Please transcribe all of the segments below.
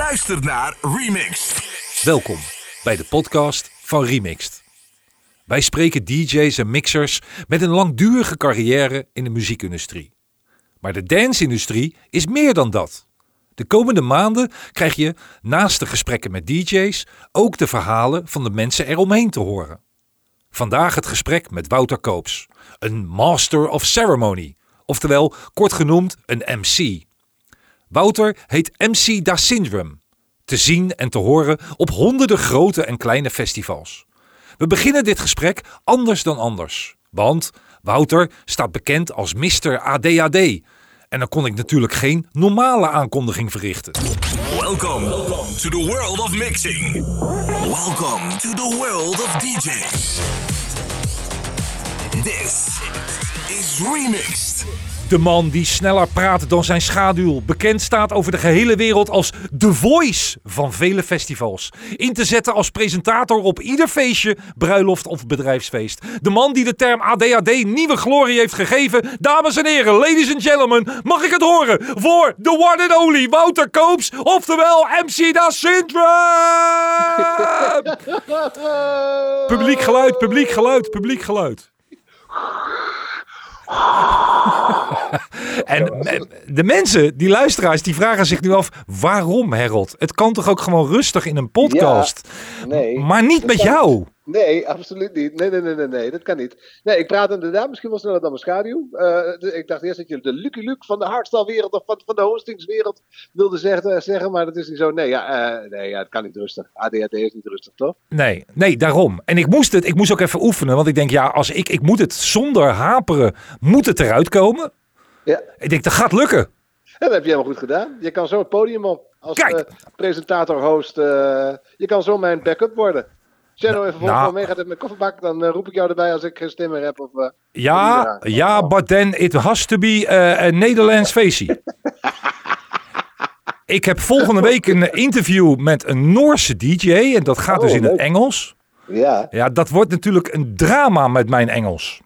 luistert naar Remixed. Welkom bij de podcast van Remixed. Wij spreken DJ's en mixers met een langdurige carrière in de muziekindustrie. Maar de dance-industrie is meer dan dat. De komende maanden krijg je naast de gesprekken met DJ's ook de verhalen van de mensen eromheen te horen. Vandaag het gesprek met Wouter Koops, een Master of Ceremony, oftewel kort genoemd een MC. Wouter heet MC Da Syndrome, te zien en te horen op honderden grote en kleine festivals. We beginnen dit gesprek anders dan anders, want Wouter staat bekend als Mr. ADHD. En dan kon ik natuurlijk geen normale aankondiging verrichten. Welcome to the world of mixing. Welcome to the world of DJs. This is Remixed. De man die sneller praat dan zijn schaduw, bekend staat over de gehele wereld als The Voice van vele festivals. In te zetten als presentator op ieder feestje, bruiloft of bedrijfsfeest. De man die de term ADHD nieuwe glorie heeft gegeven. Dames en heren, ladies and gentlemen, mag ik het horen voor the one and only Wouter Koops, oftewel MC Da Syndrome! publiek geluid, publiek geluid, publiek geluid. En de mensen, die luisteraars, die vragen zich nu af: waarom, Harold? Het kan toch ook gewoon rustig in een podcast? Nee. maar niet met jou. Nee, absoluut niet. Nee, nee, nee, nee, nee, dat kan niet. Nee, ik praat inderdaad misschien wel sneller dan mijn schaduw. Eh, ik dacht eerst dat je de Lucky Luke van de hardstyle-wereld of van, van de hostingswereld wilde zeggen, eh, zeggen, maar dat is niet zo. Nee, ja, eh, nee, ja, het kan niet rustig. ADHD is niet rustig, toch? Nee, nee, daarom. En ik moest het, ik moest ook even oefenen, want ik denk, ja, als ik, ik moet het zonder haperen, moet het eruit komen. Ja, Ik denk, dat gaat lukken. en dat heb je helemaal goed gedaan. Je kan zo het podium op als Kijk. presentator, host. eh, je kan zo mijn backup worden. Shadow even volgende nou. keer meegaat met mijn kofferbak, dan eh, roep ik jou erbij als ik geen stem meer heb. Of, eh, Ja, ja, but then it has to be eh, a Nederlands feestje. ik heb volgende week een interview met een Noorse DJ en dat gaat dus Oh, in het. Engels. ja, Ja, dat wordt natuurlijk een drama met mijn Engels.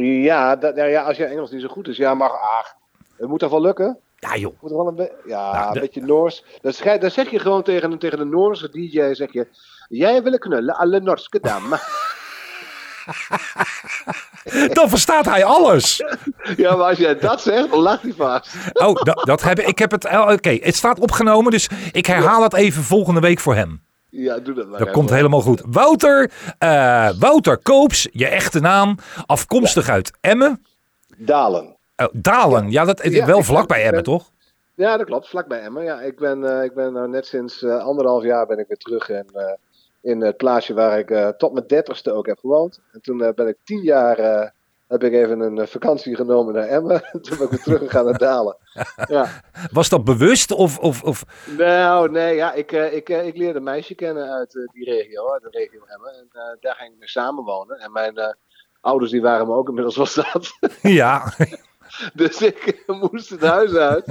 ja, dat, nou ja, als je Engels niet zo goed is, ja, maar ach, het moet toch wel lukken? Ja, joh. Moet wel een, be- ja, Nou, een beetje Noors. Dan, dan zeg je gewoon tegen, tegen de Noorse DJ, zeg je, jij wil knullen, alle Norske dame. Dan verstaat hij alles. ja, maar als jij dat zegt, lacht hij vast. Oh, dat, dat heb ik. Heb het. Oké, het staat opgenomen, dus ik herhaal het even volgende week voor hem. Ja, doe dat maar. Dat komt helemaal goed. Wouter, eh, Wouter Koops, je echte naam, afkomstig uit Emmen. Dalen. Oh, Dalen, ja, dat is Ja, wel vlak bij Emmen, toch? Ja, dat klopt, vlakbij Emmen. Ja, ik ben, eh, ik ben nou net sinds eh, anderhalf jaar ben ik weer terug in, eh, in het plaatsje waar ik tot mijn dertigste ook heb gewoond. En toen ben ik tien jaar, heb ik even een vakantie genomen naar Emmen. toen ben ik weer teruggegaan naar Dalen. Ja. Was dat bewust of, of, of Nou, nee, ja, ik, ik, ik leerde een meisje kennen uit die regio, uit de regio Emmen. En daar ging ik mee samenwonen. En mijn ouders die waren me ook inmiddels wel zat. ja, dus ik moest het huis uit.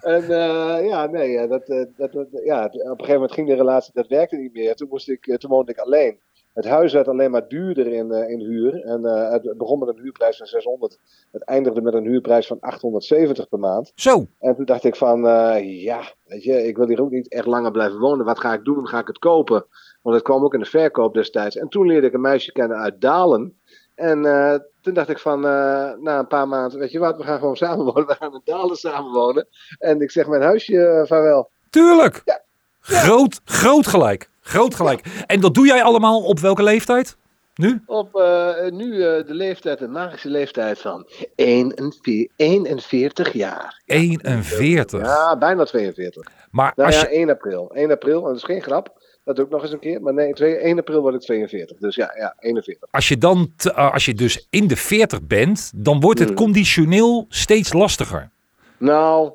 en eh, ja, nee, eh, dat, eh, dat, dat- ja, op een gegeven moment ging de relatie, dat werkte niet meer. Toen, moest ik, eh, toen woonde ik alleen. Het huis werd alleen maar duurder in, eh, in huur. En eh, het begon met een huurprijs van 600. Het eindigde met een huurprijs van 870 per maand. zo. En toen dacht ik van, eh, ja, weet je, ik wil hier ook niet echt langer blijven wonen. Wat ga ik doen? Ga ik het kopen? Want het kwam ook in de verkoop destijds. En toen leerde ik een meisje kennen uit Dalen. En eh, toen dacht ik van, eh, na een paar maanden, weet je wat, we gaan gewoon samenwonen. We gaan in Dalen samenwonen. En ik zeg mijn huisje eh, vaarwel. Tuurlijk. Ja. Groot, groot gelijk. Groot gelijk. En dat doe jij allemaal op welke leeftijd? Nu? Op nu de leeftijd, de magische leeftijd van 41, 41 jaar. 41. Ja, bijna 42. Maar Nou als ja, je, 1 april. 1 april, en dat is geen grap. Dat doe ik nog eens een keer. Maar nee, 2, 1 april word ik 42. Dus ja, ja 41. als je dan, te- eh, als je dus in de 40 bent, dan wordt het Hmm. conditioneel steeds lastiger. Nou,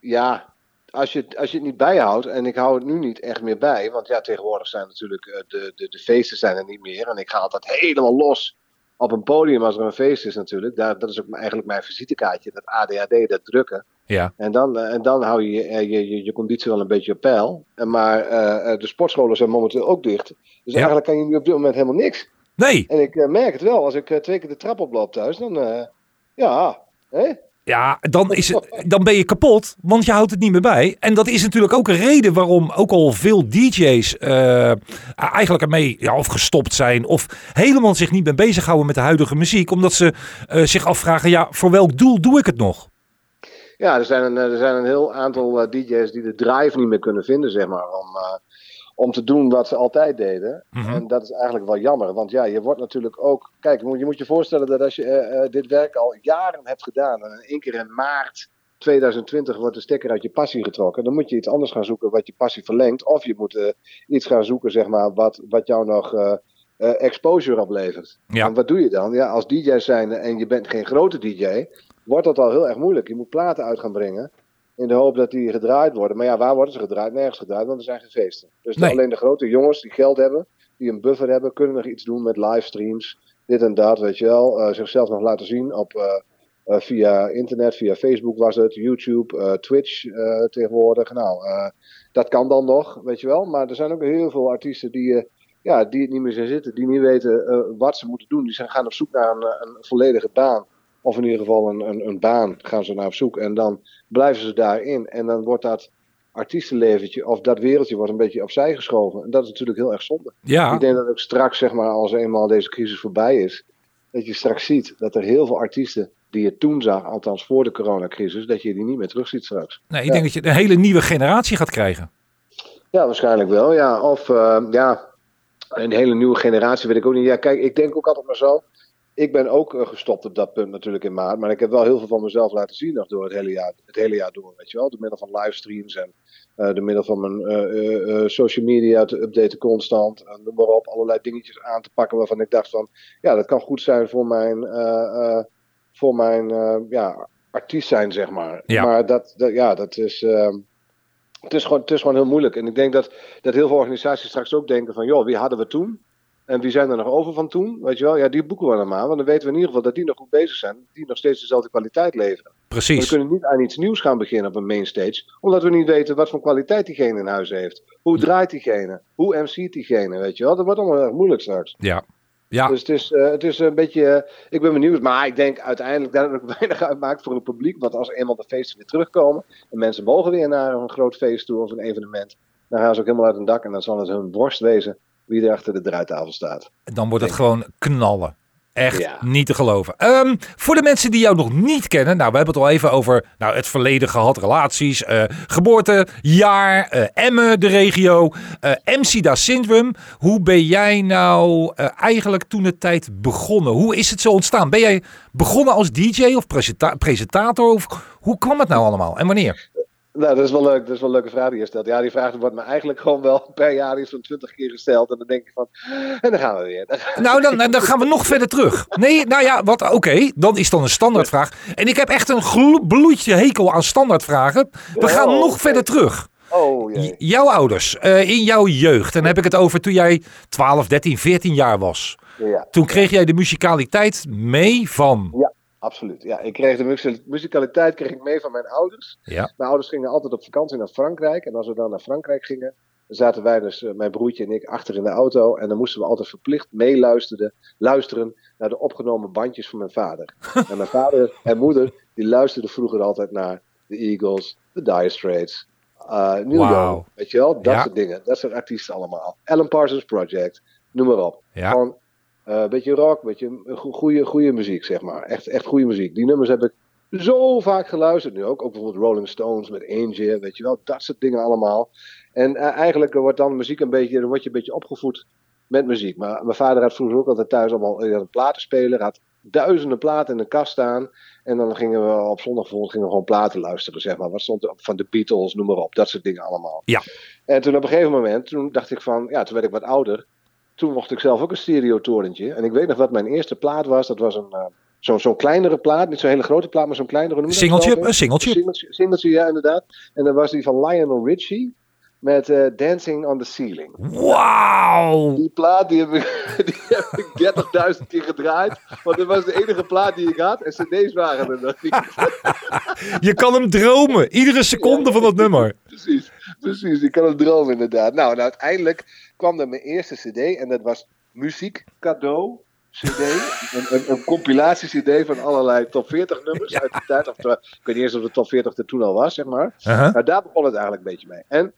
ja. Als je, als je het niet bijhoudt, en ik hou het nu niet echt meer bij, want ja, tegenwoordig zijn natuurlijk eh, de, de, de feesten zijn er niet meer. En ik ga altijd helemaal los op een podium als er een feest is natuurlijk. Daar, dat is ook eigenlijk mijn visitekaartje, dat ADHD, dat drukken. Ja. En dan, eh, en dan hou je je, je, je je conditie wel een beetje op peil. Maar eh, eh, de sportscholen zijn momenteel ook dicht. Dus Ja. eigenlijk kan je nu op dit moment helemaal niks. Nee. En ik eh, merk het wel, als ik eh, twee keer de trap oploop thuis, dan eh, ja, hè? Ja, dan, is het, dan ben je kapot, want je houdt het niet meer bij. En dat is natuurlijk ook een reden waarom ook al veel DJ's uh, eigenlijk ermee ja, of gestopt zijn of helemaal zich niet meer bezighouden met de huidige muziek. Omdat ze uh, zich afvragen, ja, voor welk doel doe ik het nog? Ja, er zijn een, er zijn een heel aantal uh, DJ's die de drive niet meer kunnen vinden, zeg maar, om, om te doen wat ze altijd deden. Mm -hmm. En dat is eigenlijk wel jammer, want ja, je wordt natuurlijk ook... Kijk, je moet je voorstellen dat als je dit werk al jaren hebt gedaan en in één keer in maart 2020 wordt de stekker uit je passie getrokken. Dan moet je iets anders gaan zoeken wat je passie verlengt. Of je moet uh, iets gaan zoeken, zeg maar, wat, wat jou nog uh, uh, exposure oplevert. Ja. En wat doe je dan? Ja, als DJ zijn en je bent geen grote DJ, wordt dat al heel erg moeilijk. Je moet platen uit gaan brengen. In de hoop dat die gedraaid worden. Maar ja, waar worden ze gedraaid? Nergens gedraaid, want er zijn geen feesten. Dus nee. alleen de grote jongens die geld hebben, die een buffer hebben, kunnen nog iets doen met livestreams. Dit en dat, weet je wel. zichzelf nog laten zien op uh, via internet, via Facebook was het, YouTube, Twitch tegenwoordig. Nou, dat kan dan nog, weet je wel. Maar er zijn ook heel veel artiesten die, ja, die het niet meer zijn zitten, die niet weten wat ze moeten doen. Die zijn, gaan op zoek naar een, een volledige baan. Of in ieder geval een, een, een, baan gaan ze naar op zoek. En dan blijven ze daarin. En dan wordt dat artiestenleventje of dat wereldje wordt een beetje opzij geschoven. En dat is natuurlijk heel erg zonde. Ja. Ik denk dat ook straks, zeg maar, als eenmaal deze crisis voorbij is, dat je straks ziet dat er heel veel artiesten die je toen zag, althans voor de coronacrisis, dat je die niet meer terug ziet straks. Nee, ik denk dat je een hele nieuwe generatie gaat krijgen. Ja, waarschijnlijk wel. Ja. Of uh, ja, een hele nieuwe generatie weet ik ook niet. Ja, kijk, ik denk ook altijd maar zo. Ik ben ook uh, gestopt op dat punt natuurlijk in maart. Maar ik heb wel heel veel van mezelf laten zien nog door het hele jaar, het hele jaar door. Weet je wel, door middel van livestreams en uh, door middel van mijn social media te updaten constant. En noem maar op, allerlei dingetjes aan te pakken waarvan ik dacht van... Ja, dat kan goed zijn voor mijn voor mijn ja, artiest zijn, zeg maar. Ja. Maar dat, dat, ja, dat is, het, is gewoon, het is gewoon heel moeilijk. En ik denk dat, dat heel veel organisaties straks ook denken van, joh, wie hadden we toen? En wie zijn er nog over van toen? Weet je wel, ja, die boeken we dan maar. Want dan weten we in ieder geval dat die nog goed bezig zijn. Die nog steeds dezelfde kwaliteit leveren. Precies. We kunnen niet aan iets nieuws gaan beginnen op een mainstage. Omdat we niet weten wat voor kwaliteit diegene in huis heeft. Hoe draait diegene? Hoe MC't diegene, weet je wel? Dat wordt allemaal erg moeilijk straks. Ja, ja. Dus het is, uh, het is een beetje. Uh, ik ben benieuwd, maar ik denk uiteindelijk dat het ook weinig uitmaakt voor het publiek. Want als eenmaal de feesten weer terugkomen en mensen mogen weer naar een groot feest toe of een evenement, dan gaan ze ook helemaal uit hun dak en dan zal het hun borst wezen wie er achter de draaitafel staat. Dan wordt het gewoon knallen. Echt ja. niet te geloven. Um, voor de mensen die jou nog niet kennen. Nou, we hebben het al even over nou, het verleden gehad. Relaties, uh, geboortejaar, uh, Emmen, de regio. Uh, MCDA Syndrome. Hoe ben jij nou eigenlijk toen de tijd begonnen? Hoe is het zo ontstaan? Ben jij begonnen als DJ of presenta presentator? Of hoe kwam het nou allemaal en wanneer? Nou, dat is wel leuk. Dat is wel een leuke vraag die je stelt. Ja, die vraag wordt me eigenlijk gewoon wel per jaar iets van twintig keer gesteld. En dan denk ik van, en dan gaan we weer. Nou, dan, dan gaan we nog verder terug. Nee, nou ja, wat, oké. Okay, dan is dan een standaardvraag. En ik heb echt een bloedje hekel aan standaardvragen. We gaan oh, nog okay. verder terug. Oh, jee. Jouw ouders, uh, in jouw jeugd. En dan heb ik het over toen jij 12, 13, 14 jaar was. Ja. Toen kreeg jij de muzikaliteit mee van... Ja. Absoluut. Ja, ik kreeg de muzikaliteit kreeg ik mee van mijn ouders. Ja. Mijn ouders gingen altijd op vakantie naar Frankrijk. En als we dan naar Frankrijk gingen, zaten wij dus, uh, mijn broertje en ik, achter in de auto. En dan moesten we altijd verplicht meeluisteren luisteren naar de opgenomen bandjes van mijn vader. en mijn vader en moeder, die luisterden vroeger altijd naar de Eagles, de Dire Straits, uh, wow. Young. Weet je wel? Dat Ja. soort dingen. Dat soort artiesten allemaal. Alan Parsons Project, noem maar op. Ja. Gewoon eh, een beetje rock, een beetje goede, goede muziek, zeg maar. Echt, echt goede muziek. Die nummers heb ik zo vaak geluisterd nu ook. Ook bijvoorbeeld Rolling Stones met Angel, weet je wel. Dat soort dingen allemaal. En eh, eigenlijk wordt dan muziek een beetje, dan word je een beetje opgevoed met muziek. Maar mijn vader had vroeger ook altijd thuis allemaal een platenspeler. Had duizenden platen in de kast staan. En dan gingen we op zondag gingen we gewoon platen luisteren, zeg maar. Wat stond er op van de Beatles, noem maar op. Dat soort dingen allemaal. Ja. En toen op een gegeven moment, toen dacht ik van, ja, toen werd ik wat ouder. Toen mocht ik zelf ook een stereotorentje. En ik weet nog wat mijn eerste plaat was. Dat was een, uh, zo'n zo'n kleinere plaat. Niet zo'n hele grote plaat, maar zo'n kleinere. Noem dat Singeltje, een singeltje. Singeltje, singeltje, ja, inderdaad. En dan was die van Lionel Richie. Met eh, Dancing on the Ceiling. Wauw! Die plaat die heb ik, die heb ik 30.000 keer gedraaid. Want dat was de enige plaat die ik had. En cd's waren er nog niet. Je kan hem dromen. Iedere seconde van dat nummer. Precies, precies. Ik kan het dromen inderdaad. Nou, en uiteindelijk kwam er mijn eerste cd. En dat was Muziek Cadeau CD. Een, een, een compilatie-CD van allerlei top 40 nummers uit die tijd. Of, ik weet niet eens of de top 40 er toen al was, zeg maar. Uh-huh. Nou, daar begon het eigenlijk een beetje mee. En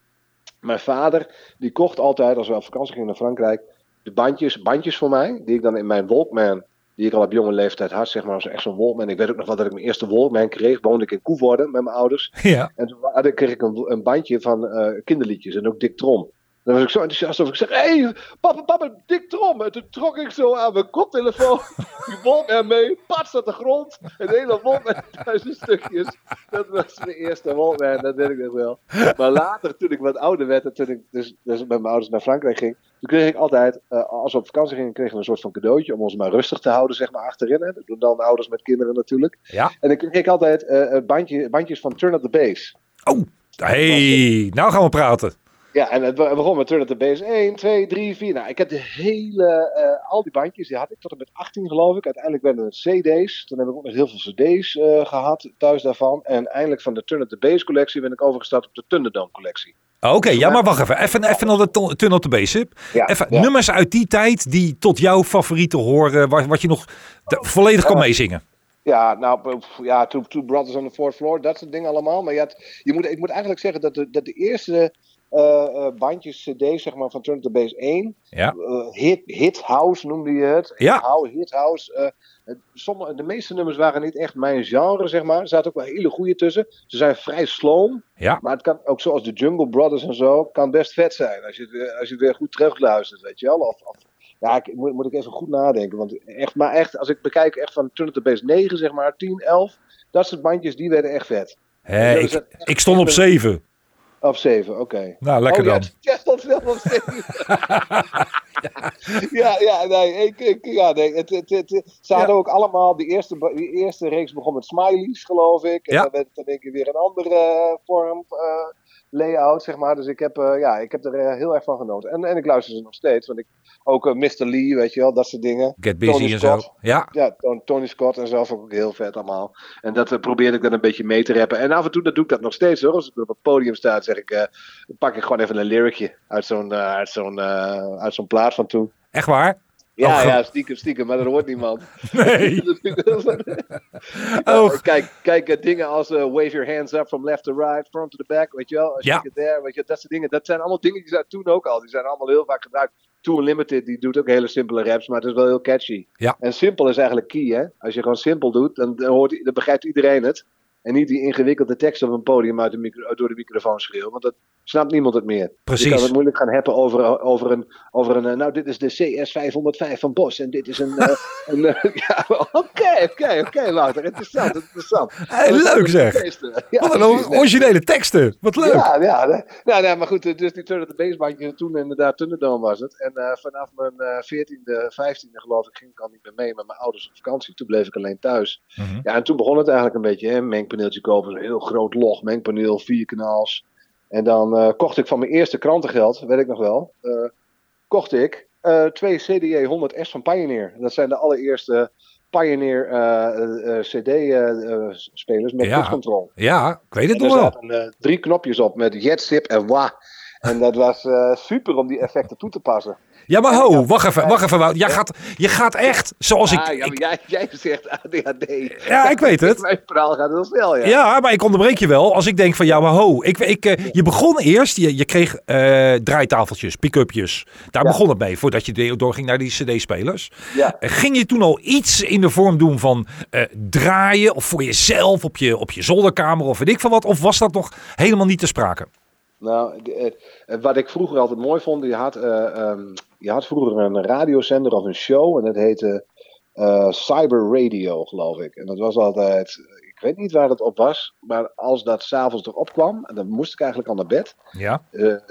mijn vader, die kocht altijd, als we op vakantie gingen naar Frankrijk, de bandjes, bandjes voor mij. Die ik dan in mijn Walkman, die ik al op jonge leeftijd had, zeg maar, was echt zo'n Walkman. Ik weet ook nog wel dat ik mijn eerste Walkman kreeg. Woonde ik in Koevoorde met mijn ouders. Ja. En toen kreeg ik een, een bandje van eh, kinderliedjes en ook Dick Trom. Dan was ik zo enthousiast of ik zeg, hé, hey, papa, papa, Dick Trom. En toen trok ik zo aan mijn koptelefoon, die Walkman mee, pats op de grond. En de hele Walkman in duizend stukjes. Dat was mijn eerste Walkman, dat weet ik nog wel. Maar later, toen ik wat ouder werd en toen ik dus, dus met mijn ouders naar Frankrijk ging, toen kreeg ik altijd, eh, als we op vakantie gingen, kregen we een soort van cadeautje om ons maar rustig te houden, zeg maar, achterin. Hè. Dat doen dan ouders met kinderen natuurlijk. Ja. En dan kreeg ik altijd een bandje, bandjes van Turn Up The Bass. Oh, hey, nou gaan we praten. Ja, en het be- begon met Turn Up The Bass 1, 2, 3, 4. Nou, ik heb de hele, eh, al die bandjes, die had ik tot en met 18 geloof ik. Uiteindelijk werden het CD's. Toen heb ik ook nog heel veel CD's eh, gehad thuis daarvan. En eindelijk van de Turn Up The Bass collectie ben ik overgestapt op de Thunderdome collectie. Oké, ja, maar wacht even. Even, even naar de tunnel te basic. Ja, Even ja. nummers uit die tijd die tot jouw favorieten horen, wat, wat je nog de- volledig kan meezingen. Ja, nou, ja, Two, two Brothers on the Fourth Floor, dat soort dingen allemaal. Maar je had, je moet, ik moet eigenlijk zeggen dat de, dat de eerste eh, eh, bandjes, cd's zeg maar, van Turn to Base 1. Ja. Eh, hit, hit House noemde je het. Ja. Hit House. sommige, de meeste nummers waren niet echt mijn genre, zeg maar. Er zaten ook wel hele goede tussen. Ze zijn vrij sloom. Ja. Maar het kan ook zoals de Jungle Brothers en zo, kan best vet zijn. Als je het weer, als je weer goed terugluistert, weet je wel. Of, of ja, ik, moet, moet ik even goed nadenken. Want echt, maar echt, als ik bekijk echt van Turn to Base 9, zeg maar, 10, 11. Dat soort bandjes, die werden echt vet. Dus ik, ik, stond op 7. Op 7. oké. Nou, lekker oh, dan. Ja, ja, zeven. ja, ja, nee, ik, ik, ja, nee het, het, het, ze hadden ook allemaal, die eerste, die eerste reeks begon met smileys, geloof ik. En dan werd het weer een andere eh, vorm. Eh, layout, zeg maar. Dus ik heb, eh, ja, ik heb er eh, heel erg van genoten. En, en ik luister ze nog steeds, want ik, ook eh, Mr. Lee, weet je wel, dat soort dingen. Get busy Tony en zo. Scott. Ja, Ja, Ton- Tony Scott en zo vond ik ook heel vet allemaal. En dat probeerde ik dan een beetje mee te rappen. En af en toe dat doe ik dat nog steeds hoor. Als ik op het podium sta, zeg ik, pak ik gewoon even een lyricje uit zo'n uit zo'n uit zo'n plaat van toen. echt waar? Ja, Oh, ja, stiekem, stiekem, maar dat hoort niemand. Nee. Ja, Oh. Kijk, kijk eh, dingen als eh, wave your hands up from left to right, front to the back, weet je wel. Als Ja. there, weet je, dat soort dingen. Dat zijn allemaal dingen die zijn toen ook al. Die zijn allemaal heel vaak gebruikt. Too Unlimited, die doet ook hele simpele raps, maar het is wel heel catchy. Ja. En simpel is eigenlijk key, hè. Als je gewoon simpel doet, dan, dan, hoort, dan begrijpt iedereen het. En niet die ingewikkelde tekst op een podium uit de micro, door de microfoon schreeuwen, want dat snapt niemand het meer. Je Precies. kan het moeilijk gaan hebben over, over een, over een, eh, nou dit is de CS 505 van Bos en dit is een, eh, een eh, ja, oké, oké, oké, Wouter, interessant, interessant. Hey, leuk zeg. Ja, Wat een originele teksten. Wat leuk. Ja, ja, nou, nee, maar goed, dus die Turn Up The Bassbandje, toen inderdaad Thunderdome was het. En vanaf mijn eh 14e, 15e geloof ik, ging ik al niet meer mee met mijn ouders op vakantie. Toen bleef ik alleen thuis. Mhm. Ja, en toen begon het eigenlijk een beetje, hè, mengpaneeltje kopen, een heel groot log mengpaneel, vier kanaals. En dan eh, kocht ik van mijn eerste krantengeld, weet ik nog wel, eh, kocht ik eh, twee CDJ 100S van Pioneer. Dat zijn de allereerste Pioneer CD-spelers met Ja. control. Ja, ik weet het er nog wel. zaten eh, drie knopjes op met jet, zip en wa. En dat was super om die effecten toe te passen. Ja, maar ho, wacht even, wacht even. Wout. Jij gaat, je gaat echt, zoals ik... ah, ja, maar jij, jij zegt ADHD. Ja, ik weet het. Mijn verhaal gaat heel snel, ja. Ja, maar ik onderbreek je wel als ik denk van ja, maar ho. Ik, ik, eh, je begon eerst, je, je kreeg eh, draaitafeltjes, pick-upjes. Daar Ja. begon het mee, voordat je doorging naar die cd-spelers. Ja. Eh, Ging je toen al iets in de vorm doen van draaien of voor jezelf op je, op je zolderkamer of weet ik van wat? Of was dat nog helemaal niet te sprake? Nou, eh, eh, wat ik vroeger altijd mooi vond, je had, eh, ehm, je had vroeger een radiozender of een show en dat heette Cyber Radio, geloof ik. En dat was altijd, ik weet niet waar het op was, maar als dat s'avonds erop kwam, en dan moest ik eigenlijk al naar bed, Ja.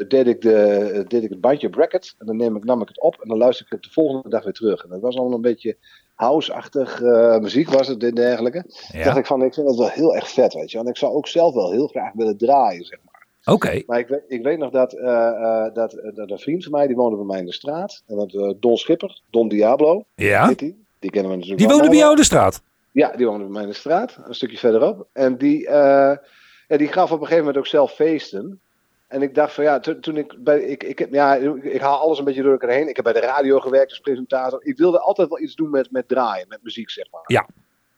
deed, ik de, deed ik het bandje bracket en dan neem ik, nam ik het op en dan luister ik het de volgende dag weer terug. En dat was allemaal een beetje house-achtig muziek was het en dergelijke. ja. dacht ik van, ik vind dat wel heel erg vet, weet je. Want ik zou ook zelf wel heel graag willen draaien, zeg maar. Oké. Maar ik weet, ik weet nog dat, eh, eh, dat, eh, dat een vriend van mij, die woonde bij mij in de straat. En dat Don Schipper, Don Diablo, Ja. die. Die kennen we natuurlijk Die woonde bij jou in de straat? Ja, die woonde bij mij in de straat, een stukje verderop. En die, ja, die gaf op een gegeven moment ook zelf feesten. En ik dacht van ja, toen, toen ik bij. Ik, ik, ja, ik haal alles een beetje door elkaar heen. Ik heb bij de radio gewerkt als presentator. Ik wilde altijd wel iets doen met, met draaien, met muziek, zeg maar. Ja.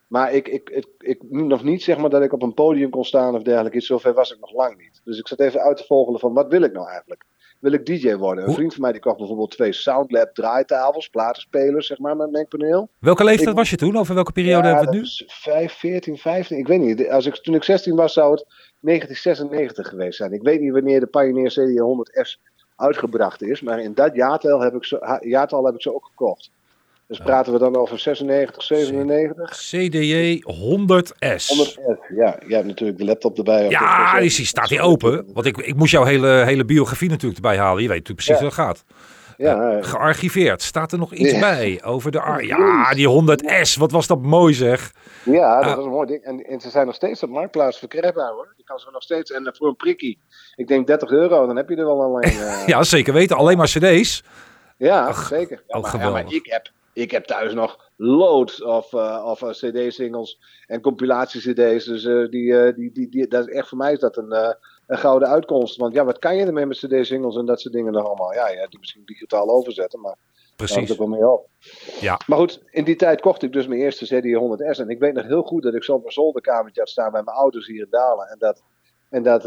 Maar ik, ik, ik, ik nog niet zeg maar dat ik op een podium kon staan of dergelijke. Zover was ik nog lang niet. Dus ik zat even uit te volgen van wat wil ik nou eigenlijk? Wil ik DJ worden? Een vriend van mij die kocht bijvoorbeeld twee Soundlab draaitafels, platenspelers, zeg maar, met mengpaneel. Welke leeftijd Ik- was je toen? Over welke periode Ja, hebben we het nu? is 5, 14, 15. Ik weet niet. Als ik, toen ik 16 was, zou het 1996 geweest zijn. Ik weet niet wanneer de Pioneer CD100S uitgebracht is. Maar in dat jaartal heb ik ze, jaartal heb ik ze ook gekocht. Dus praten we dan over 96, 97? CDJ 100S. 100S. Ja, je hebt natuurlijk de laptop erbij. Ja, die staat hier open. Want ik, ik moest jouw hele, hele biografie natuurlijk erbij halen. Je weet natuurlijk precies Ja. hoe het gaat. Ja, eh, Gearchiveerd. Staat er nog iets Ja. bij over de... ar- Ja, die 100S. Wat was dat mooi zeg. ja, dat Ah. was een mooi ding. En, en ze zijn nog steeds op marktplaats verkrijgbaar hoor. Je kan ze nog steeds. En voor een prikkie. Ik denk 30 euro, dan heb je er wel alleen. eh, Ja, zeker weten. Alleen maar cd's. Ja, Ach, zeker. Ja, maar, ja, maar ik, heb, ik heb thuis nog loads of, eh, of eh, CD-singles en compilatie-CD's. Dus eh, die, die, die, die, dat is echt voor mij is dat een, een gouden uitkomst. Want ja, wat kan je ermee met CD-singles en dat soort dingen nog allemaal? Ja, ja, die misschien digitaal overzetten, maar daar houdt Precies. het wel mee op. Ja. Maar goed, in die tijd kocht ik dus mijn eerste CD100S. En ik weet nog heel goed dat ik zo op mijn zolderkamertje had staan bij mijn ouders hier in Dalen. En dat, en dat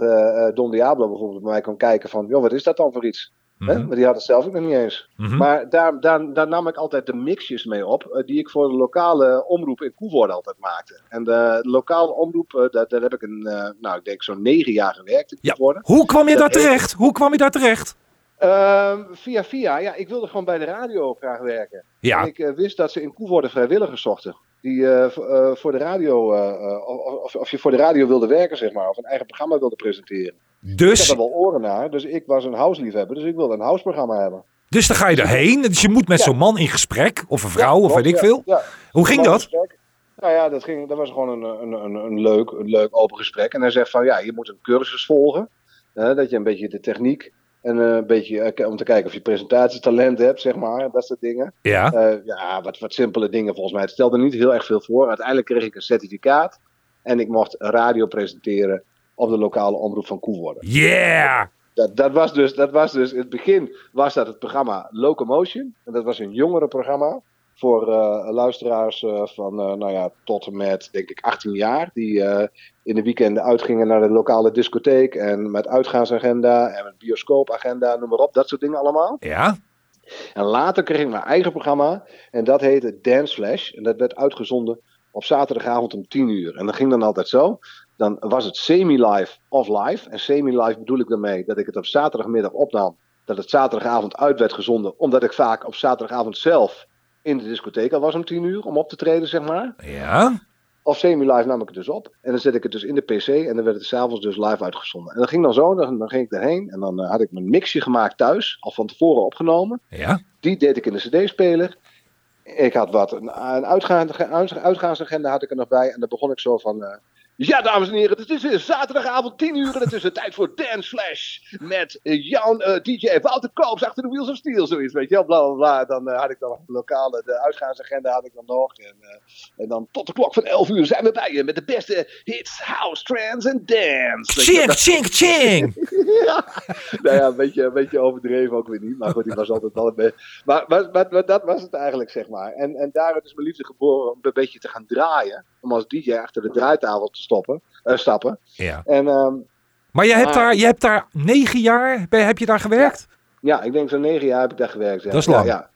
Don Diablo bijvoorbeeld bij mij kon kijken van, joh, wat is dat dan voor iets? Hè? Mhm, Maar die had het zelf ook nog niet eens. mhm. Maar daar, daar, daar nam ik altijd de mixjes mee op, eh, die ik voor de lokale omroep in Koevoorde altijd maakte. En de lokale omroep, eh, daar, daar heb ik een, eh, nou ik denk zo'n negen jaar gewerkt in Ja. Koevoorde. Hoe kwam je daar terecht? Hoe kwam je daar terecht? Ehm, via via, ja, ik wilde gewoon bij de radio graag werken. Ja, En ik wist dat ze in Koevoorde vrijwilligers zochten. Die voor de radio, of, of je voor de radio wilde werken, zeg maar, of een eigen programma wilde presenteren. Ik had dus, er wel oren naar, dus ik was een house-liefhebber, dus ik wilde een house-programma hebben. dus dan ga je erheen. Dus je moet met Ja. zo'n man in gesprek. Of een vrouw, of weet ik veel. Hoe ging dat? Nou ja, dat, ging, dat was gewoon een, een, een, een, leuk, een leuk open gesprek. En hij zegt van ja, je moet een cursus volgen. hè, dat je een beetje de techniek en eh, een beetje eh, om te kijken of je presentatietalent hebt, zeg maar. Dat soort dingen. Ja. Eh, ja, wat, wat simpele dingen volgens mij. Het stelde niet heel erg veel voor. Uiteindelijk kreeg ik een certificaat. En ik mocht radio presenteren op de lokale omroep van Koevoorde. Yeah! Dat, dat, was dus, dat was dus, in het begin was dat het programma Locomotion. En dat was een jongerenprogramma voor eh, luisteraars eh, van, eh, nou ja, tot en met, denk ik, 18 jaar. Die in de weekenden uitgingen naar de lokale discotheek. En met uitgaansagenda en met bioscoopagenda, noem maar op. Dat soort dingen allemaal. Ja? En later kreeg ik mijn eigen programma. En dat heette Dance Flash. En dat werd uitgezonden op zaterdagavond om 10 uur. En dat ging dan altijd zo. Dan was het semi-live of live. En semi-live bedoel ik daarmee dat ik het op zaterdagmiddag opnam. Dat het zaterdagavond uit werd gezonden. Omdat ik vaak op zaterdagavond zelf in de discotheek al was om 10 uur. Om op te treden, zeg maar. Ja? Of semi-live nam ik het dus op. En dan zet ik het dus in de PC. En dan werd het s'avonds dus live uitgezonden. En dat ging dan zo. Dan, dan ging ik daarheen. En dan eh, had ik mijn mixje gemaakt thuis. Al van tevoren opgenomen. Ja? Die deed ik in de CD-speler. Ik had wat, een, uitgaande, uitgaansagenda had ik er nog bij. En dan begon ik zo van. Ja, dames en heren, het is zaterdagavond 10 uur. En het is de tijd voor Dance Flash. Met eh, jouw eh, DJ Wouter Koops achter de Wheels of Steel. Zoiets, weet je wel. Bla bla bla. Dan eh, had ik dan nog de lokale, de uitgaansagenda had ik dan nog. En, en dan tot de klok van 11 uur zijn we bij je. Met de beste hits, house, trance en dance. Ching, ching, ching! ja. Nou ja, een beetje, een beetje overdreven ook weer niet. Maar goed, die was altijd wel een beetje... Maar, maar, maar, maar dat was het eigenlijk, zeg maar. En, en daaruit is mijn liefde geboren om een beetje te gaan draaien. Om als DJ achter de draaitafel te stoppen, eh, stappen. Ja. En ehm, Maar je hebt, Maar- daar, je hebt daar negen jaar, ben- heb je daar gewerkt? ja, ik denk zo'n negen jaar heb ik daar gewerkt. Ja. Dat is Ja, lang. Ja,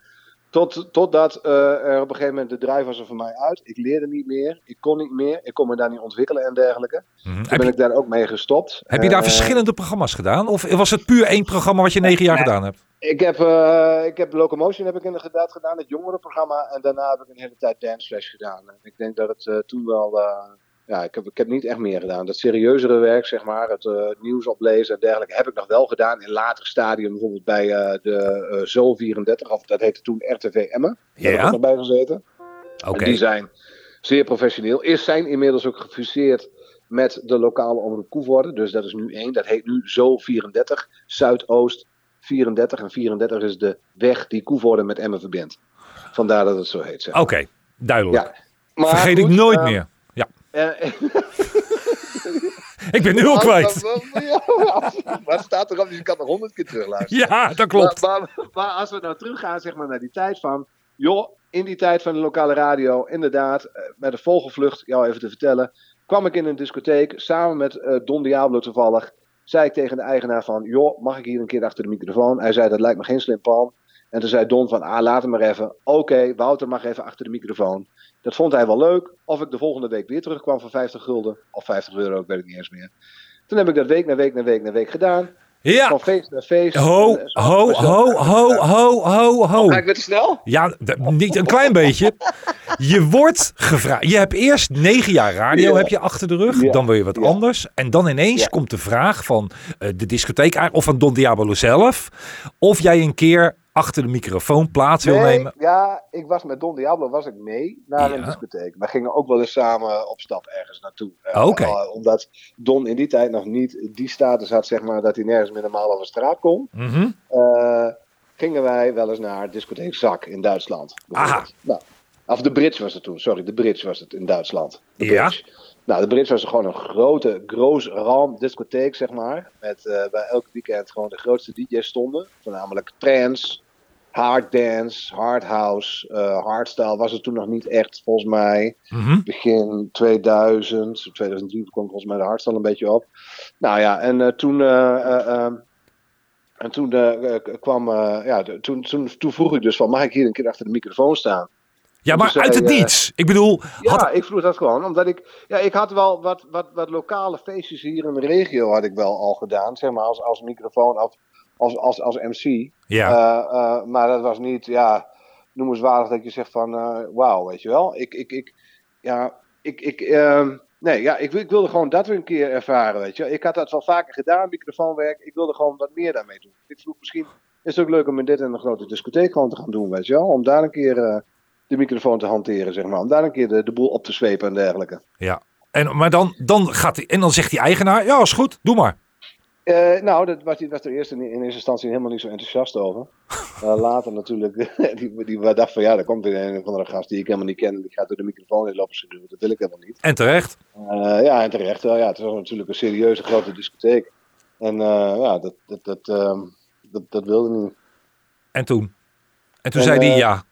Tot, totdat eh, er op een gegeven moment de drive was er voor mij uit. Ik leerde niet meer. Ik kon niet meer. Ik kon me daar niet ontwikkelen en dergelijke. Toen Heb, ben je, ik daar ook mee gestopt. heb je daar Eh, verschillende programma's gedaan? Of was het puur één programma wat je negen jaar Nee. gedaan hebt? Ik heb, eh, ik heb Locomotion heb ik inderdaad gedaan, het jongerenprogramma. En daarna heb ik een hele tijd Dance Flash gedaan. En ik denk dat het eh, toen wel... eh, ja, ik heb, ik heb niet echt meer gedaan. Dat serieuzere werk, zeg maar, het nieuws oplezen en dergelijke, heb ik nog wel gedaan. In later stadium, bijvoorbeeld bij de Zo 34, of dat heette toen RTV Emmen. Daar heb ik Ja. nog bij gezeten. Oké. Die zijn zeer professioneel. Is zijn inmiddels ook gefuseerd met de lokale omroep Koevoorde. Dus dat is nu één. Dat heet nu Zo 34. Zuidoost 34. En 34 is de weg die Koevoorde met Emmen verbindt. Vandaar dat het zo heet. Zeg. Oké, duidelijk. Ja. Maar Vergeet ik nooit eh, meer. Ja. eh, Ik ben nu al kwijt. Het staat erop, dus je kan nog honderd keer terugluisteren. Ja, dat klopt. Maar, maar, maar als we nou teruggaan zeg maar, naar die tijd van... Joh, in die tijd van de lokale radio, inderdaad, eh, met een vogelvlucht, jou even te vertellen... kwam ik in een discotheek, samen met Don Diablo toevallig... zei ik tegen de eigenaar van, joh, mag ik hier een keer achter de microfoon? Hij zei, dat lijkt me geen slim plan. En toen zei Don van, ah, laat hem maar even. Oké, Wouter mag even achter de microfoon. Dat vond hij wel leuk. Of ik de volgende week weer terugkwam voor 50 gulden. Of 50 euro, ik weet het niet eens meer. Toen heb ik dat week na week na week na week gedaan. Ja. Van feest naar feest. Ho, En ho, ho, ho, ho, ho, ho. Ga ik weer te snel? Ja, niet een klein beetje. Je wordt gevraagd. Je hebt eerst negen jaar radio Ja. heb je achter de rug. Ja. Dan wil je wat Ja. anders. En dan ineens Ja. komt de vraag van eh, de discotheek of van Don Diablo zelf. Of jij een keer achter de microfoon plaats wil nemen. ja, ik was met Don Diablo was ik mee naar Ja. een discotheek. We gingen ook wel eens samen op stap ergens naartoe. Eh, Oké. eh, omdat Don in die tijd nog niet die status had, zeg maar, dat hij nergens meer normaal over straat kon. Mhm. eh, gingen wij wel eens naar discotheek Zak in Duitsland. bijvoorbeeld. Nou, of de Bridge was het toen, sorry, de Bridge was het in Duitsland. De Ja. Bridge. Nou, de Bridge was gewoon een grote, groot raam discotheek, zeg maar. Met bij elk weekend gewoon de grootste DJ's stonden. Voornamelijk trance, hard dance, hard house, eh hardstyle was het toen nog niet echt, volgens mij Mhm. begin 2000, 2003 kwam volgens mij de hardstyle een beetje op. Nou ja, en eh, toen, eh, en toen kwam, ja, toen, toen, toen vroeg ik dus van, mag ik hier een keer achter de microfoon staan? Ja, maar uit het niets. Ik bedoel, Ja, had, ik vroeg dat gewoon, omdat ik, ja, ik had wel wat, wat, wat lokale feestjes hier in de regio had ik wel al gedaan, zeg maar, als, als microfoon, of als, als, als MC. Ja. Eh, eh, maar dat was niet, ja, noemenswaardig dat je zegt van, eh, wauw, weet je wel. Ik, ik, ik, ja, ik, ik, ehm, nee, ja, ik, ik wilde gewoon dat weer een keer ervaren, weet je. Ik had dat wel vaker gedaan, microfoonwerk. Ik wilde gewoon wat meer daarmee doen. Ik vroeg misschien, is het ook leuk om in dit in een grote discotheek gewoon te gaan doen, weet je wel. Om daar een keer de microfoon te hanteren, zeg maar. Om daar een keer de, de boel op te zwepen en dergelijke. ja. En, maar dan, dan gaat die, en dan zegt die eigenaar, ja, is goed, doe maar. Eh, nou, dat was, was er eerst in, in eerste instantie helemaal niet zo enthousiast over. Eh, later natuurlijk, die, die dacht van ja, er komt weer een of andere gast die ik helemaal niet ken. Die gaat door de microfoon in lopen doen. Dat wil ik helemaal niet. En terecht. Eh, ja, en terecht. ja, het was natuurlijk een serieuze grote discotheek. En ja, dat, dat, dat, ehm, dat, dat wilde niet. En toen? En toen En, zei hij ja.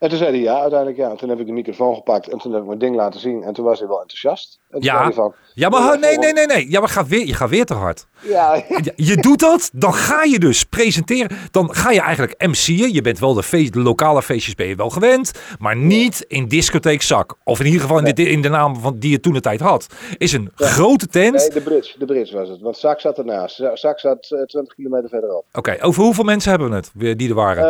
En toen zei hij ja, uiteindelijk ja. Toen heb ik de microfoon gepakt en toen heb ik mijn ding laten zien. En toen was hij wel enthousiast. En toen Ja. hij van, Ja, maar nee, nee, nee, nee. Ja, maar ga weer, je gaat weer te hard. ja, Je- Je doet dat, dan ga je dus presenteren. Dan ga je eigenlijk MC'en. Je bent wel de, feest, de lokale feestjes ben je wel gewend. Maar niet in discotheek zak. Of in ieder geval in, de, in de naam van, die je toen de tijd had. Is een grote tent. nee, Oké, de Bridge, de Bridge was het. Want Zak zat ernaast. Za- Zak zat eh, 20 kilometer verderop. over hoeveel mensen hebben we het die er waren?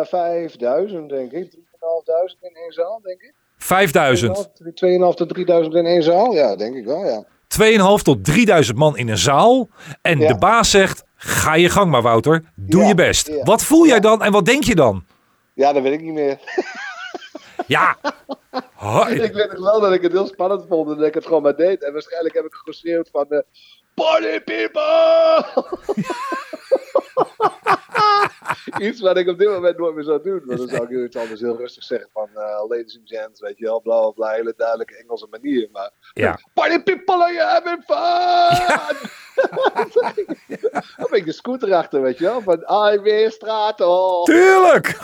Eh 5000 denk ik. 3.500 in één zaal, denk ik. 5000. 2.500 tot 3000 in één zaal? Ja, denk ik wel, ja. 2.500 tot 3000 man in een zaal. En Ja. de baas zegt, ga je gang maar Wouter. Doe Ja, je best. ja, Wat voel jij dan en wat denk je dan? Ja, dat weet ik niet meer. Ja. Ik weet nog wel dat ik het heel spannend vond en dat ik het gewoon maar deed. En waarschijnlijk heb ik geschreeuwd van... eh Party people! Iets wat ik op dit moment nooit meer zou doen. Want dan zou ik iets anders heel rustig zeggen van... eh, ladies and gents, weet je wel, bla bla bla. Hele duidelijke Engelse manier. Maar Ja. Party people, are you having fun? Dan ben ik de scooter achter, weet je wel. Van, I weer straat op. Tuurlijk!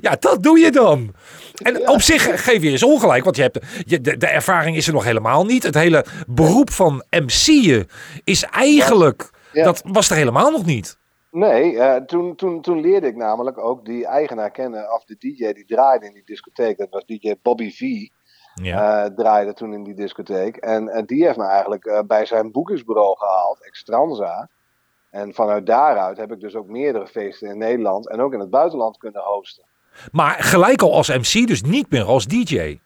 ja, dat doe je dan. En op zich geef je eens ongelijk, want je hebt, je, de, de ervaring is er nog helemaal niet. Het hele beroep van MC'en is eigenlijk, Ja. dat was er helemaal nog niet. Nee, eh, toen, toen, toen leerde ik namelijk ook die eigenaar kennen, of de DJ die draaide in die discotheek. Dat was DJ Bobby V. Ja. eh, draaide toen in die discotheek. En die heeft me eigenlijk eh, bij zijn boekingsbureau gehaald, Extranza. En vanuit daaruit heb ik dus ook meerdere feesten in Nederland en ook in het buitenland kunnen hosten. Maar gelijk al als MC, dus niet meer als DJ.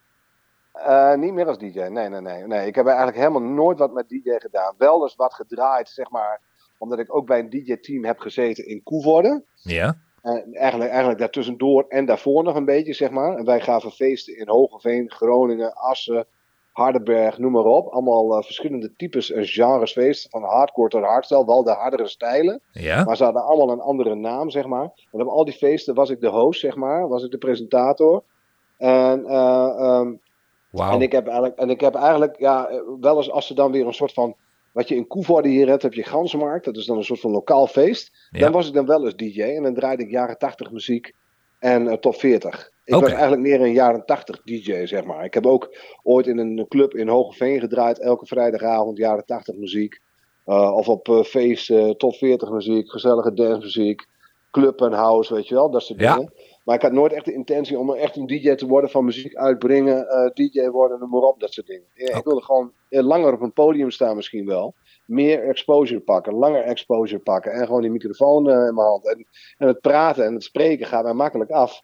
Niet meer als DJ, nee, nee, nee, nee. Ik heb eigenlijk helemaal nooit wat met DJ gedaan. Wel eens wat gedraaid, zeg maar, omdat ik ook bij een DJ-team heb gezeten in Koevoorde. Ja. En eigenlijk, eigenlijk daartussendoor en daarvoor nog een beetje, zeg maar. En wij gaven feesten in Hogeveen, Groningen, Assen, Hardenberg, noem maar op. Allemaal eh, verschillende types en genres feesten. Van hardcore tot hardstyle, wel de hardere stijlen. Ja. Maar ze hadden allemaal een andere naam, zeg maar. En op al die feesten was ik de host, zeg maar. Was ik de presentator. En ehm, Wauw. En ik heb eigenlijk, en ik heb eigenlijk ja, eh, wel eens als ze dan weer een soort van. Wat je in Koevoorde hier hebt, heb je Gansmarkt. Dat is dan een soort van lokaal feest. Ja. Dan was ik dan wel eens DJ. En dan draaide ik jaren 80 muziek en eh, top 40. Ik was eigenlijk meer een jaren 80 DJ, zeg maar. Ik heb ook ooit in een club in Hogeveen gedraaid. Elke vrijdagavond jaren 80 muziek. Eh, of op eh, feesten, top 40 muziek, gezellige dancemuziek. Club en house, weet je wel, dat soort Ja. dingen. Maar ik had nooit echt de intentie om echt een DJ te worden van muziek uitbrengen, eh, DJ worden, noem maar op, dat soort dingen. Ja, ik wilde gewoon eh, langer op een podium staan misschien wel. Meer exposure pakken, langer exposure pakken. En gewoon die microfoon eh, in mijn hand. En, en het praten en het spreken gaat mij makkelijk af.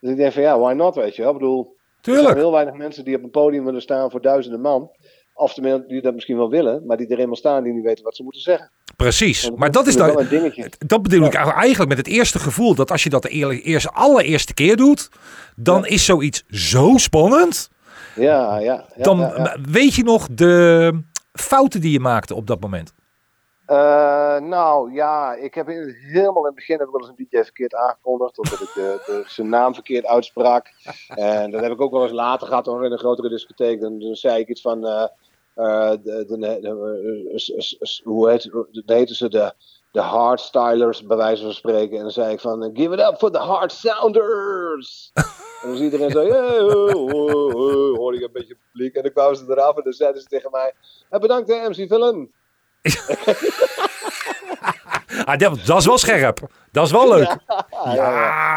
Dus ik denk van ja, why not, weet je wel. Ik bedoel, er zijn Tuurlijk. heel weinig mensen die op een podium willen staan voor duizenden man. Of die dat misschien wel willen, maar die er eenmaal staan die niet weten wat ze moeten zeggen. Precies. Maar dat is dan. een dingetje. Dat bedoel ik eigenlijk met het eerste gevoel. Dat als je dat de eerste, allereerste keer doet. Dan Ja. is zoiets zo spannend. Ja, ja. ja, Dan weet je nog de fouten die je maakte op dat moment. Eh, nou ja, ik heb in, helemaal in het begin heb ik wel eens een DJ verkeerd aangekondigd. Omdat ik de, de, zijn naam verkeerd uitsprak. En dat heb ik ook wel eens later gehad hoor, in een grotere discotheek. Dan, dan zei ik iets van. eh, eh, de, de, eh, hoe heet, heten ze de, de hardstylers, bij wijze van spreken. En dan zei ik van. eh, Give it up for the hard sounders! en dan was iedereen zo. Yeah, oh, oh, oh, hoorde ik een beetje publiek. En dan kwamen ze eraf en dan zeiden ze tegen mij. "Eh, bedankt hè, MC Villain. Ah, dat, dat is wel scherp. Dat is wel leuk. Ja, ja, Ja.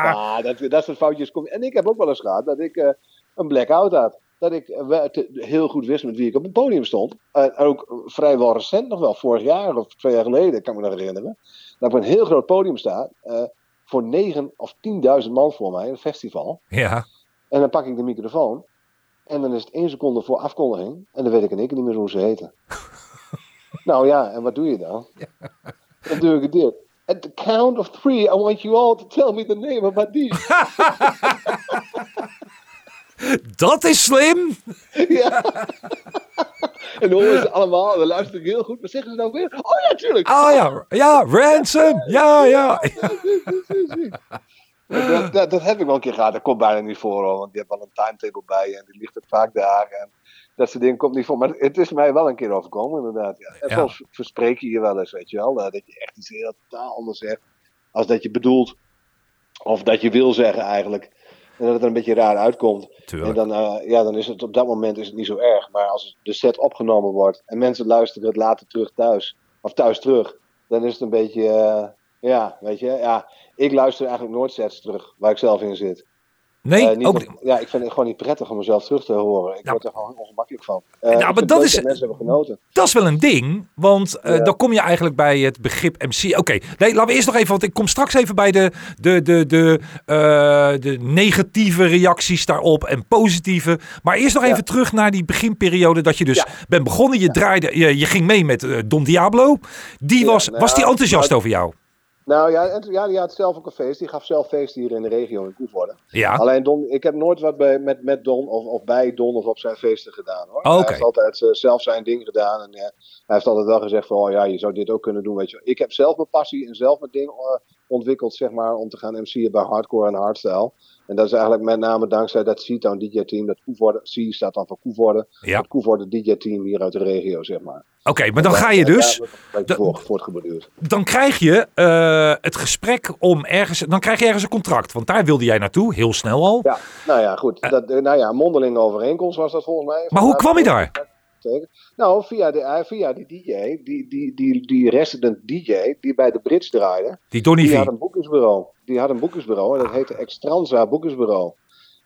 ja. Ja, dat, dat soort foutjes En ik heb ook wel eens gehad dat ik eh, een blackout had. Dat ik eh, te- heel goed wist met wie ik op het podium stond. Eh, En ook vrijwel recent nog wel, vorig jaar of twee jaar geleden, kan ik me nog herinneren. Dat ik op een heel groot podium sta. eh, voor 9 of 10.000 man voor mij, een festival. Ja. En dan pak ik de microfoon. En dan is het één seconde voor afkondiging. En dan weet ik in één keer niet meer hoe ze heten. nou ja, en wat doe je dan? Dan doe ik dit. At the count of three, I want you all to tell me the name of my dish. Dat is slim. ja. en dan horen ze allemaal, dan luister ik heel goed. Wat zeggen ze nou weer? Oh ja, tuurlijk. Ah ja. Ja, ransom. Ja, ja. Dat, dat, dat heb ik wel een keer gehad. Dat komt bijna niet voor hoor. Want die heeft wel een timetable bij je. En die ligt ook vaak daar. En dat soort dingen komt niet voor. Maar het is mij wel een keer overkomen inderdaad. Ja. En Ja. soms verspreek je je wel eens, weet je wel. eh, Dat je echt iets heel totaal anders zegt. Als dat je bedoelt. Of dat je wil zeggen eigenlijk. En dat het er een beetje raar uitkomt. En dan, eh, ja, dan is het op dat moment is het niet zo erg. Maar als de set opgenomen wordt. En mensen luisteren het later terug thuis. Of thuis terug. Dan is het een beetje... eh, ja, weet je. Ja, ik luister eigenlijk nooit sets terug. Waar ik zelf in zit. Nee, Eh, ook dat- ja, ik vind het gewoon niet prettig om mezelf terug te horen. Ik word er gewoon ongemakkelijk van. Nou, ik maar dat is- Mensen hebben genoten. Dat is wel een ding, want Ja. dan kom je eigenlijk bij het begrip MC. Oké, nee, laten we eerst nog even, want ik kom straks even bij de, de, de, de, de negatieve reacties daarop en positieve. Maar eerst nog Ja. even terug naar die beginperiode dat je dus Ja. bent begonnen. Je draaide, je, je ging mee met Don Diablo. Die was, nou, was die enthousiast nou, over jou? Nou ja, en, ja, die had zelf ook een feest. Die gaf zelf feesten hier in de regio in Koevoorde. Ja, Alleen Don, ik heb nooit wat bij, met, met Don of, of bij Don of op zijn feesten gedaan hoor. Hij heeft altijd eh, zelf zijn ding gedaan. En eh, hij heeft altijd wel gezegd van, oh ja, je zou dit ook kunnen doen. Weet je. Ik heb zelf mijn passie en zelf mijn ding eh, ontwikkeld, zeg maar, om te gaan MC'en bij hardcore en hardstyle. En dat is eigenlijk met name dankzij dat C-Town DJ-team, dat Koevoorde, C staat dan voor Koevoorde, ja. het Koevoorde DJ-team hier uit de regio, zeg maar. Oké, maar dan ga je dus, dan krijg je eh, het gesprek om ergens, dan krijg je ergens een contract. Want daar wilde jij naartoe, heel snel al. Ja, nou ja, goed. Dat, eh, nou ja, mondelinge overeenkomst was dat volgens mij. Maar hoe kwam je daar? Nou, via, de, eh, via die DJ, die, die, die, die resident DJ, die bij de Brits draaide, Die Donny die had een boekingsbureau. Die had een boekingsbureau en dat heette Extranza Boekingsbureau.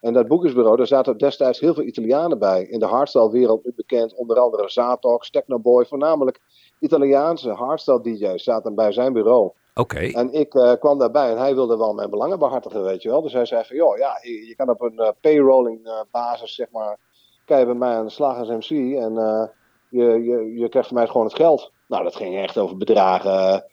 En dat boekingsbureau, daar zaten destijds heel veel Italianen bij. In de hardstyle-wereld nu bekend, onder andere Zatox, Technoboy, voornamelijk Italiaanse hardstyle DJ's zaten bij zijn bureau. Oké, En ik eh, kwam daarbij en hij wilde wel mijn belangen behartigen, weet je wel. Dus hij zei van, joh, ja, je, je kan op een eh, payrolling basis, zeg maar, kan je bij mij aan de slag als MC en eh, je, je, je krijgt van mij gewoon het geld. Nou, dat ging echt over bedragen,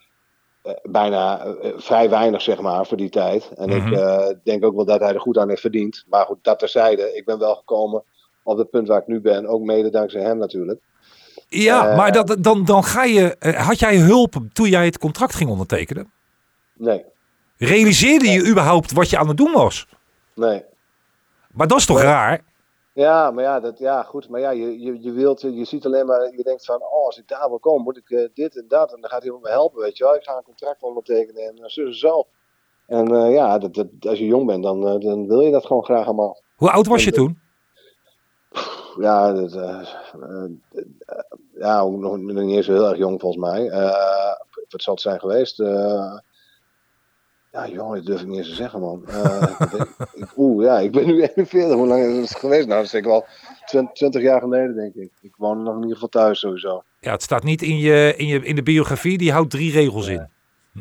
eh, bijna eh, vrij weinig, zeg maar, voor die tijd. En Mhm. ik eh, denk ook wel dat hij er goed aan heeft verdiend. Maar goed, dat terzijde, ik ben wel gekomen op het punt waar ik nu ben, ook mede dankzij hem natuurlijk. ja, maar dat, dan, dan ga je, had jij hulp toen jij het contract ging ondertekenen? Nee, Realiseerde je überhaupt wat je aan het doen was? nee. Maar dat is toch Nee. raar? Ja, maar ja, dat, ja goed. Maar ja, je, je, je, wilt, je ziet alleen maar, je denkt van, oh, als ik daar wil komen, moet ik eh, dit en dat. En dan gaat iemand me helpen, weet je wel. Ik ga een contract ondertekenen en uh, zo zo. En uh, ja, dat, dat, als je jong bent, dan, dan wil je dat gewoon graag allemaal. Hoe oud was je toen? Ja, dat, ja nog niet eens zo heel erg jong volgens mij. wat zal het zijn geweest? Ja, jongen, dat durf ik niet eens te zeggen, man. Uh, Oeh, ja, ik ben nu 41. Hoe lang is het geweest? Nou, dat is ik wel 20, jaar geleden, denk ik. Ik woon nog in ieder geval thuis, sowieso. Ja, het staat niet in, je, in, je, in de biografie. Die houdt drie regels in.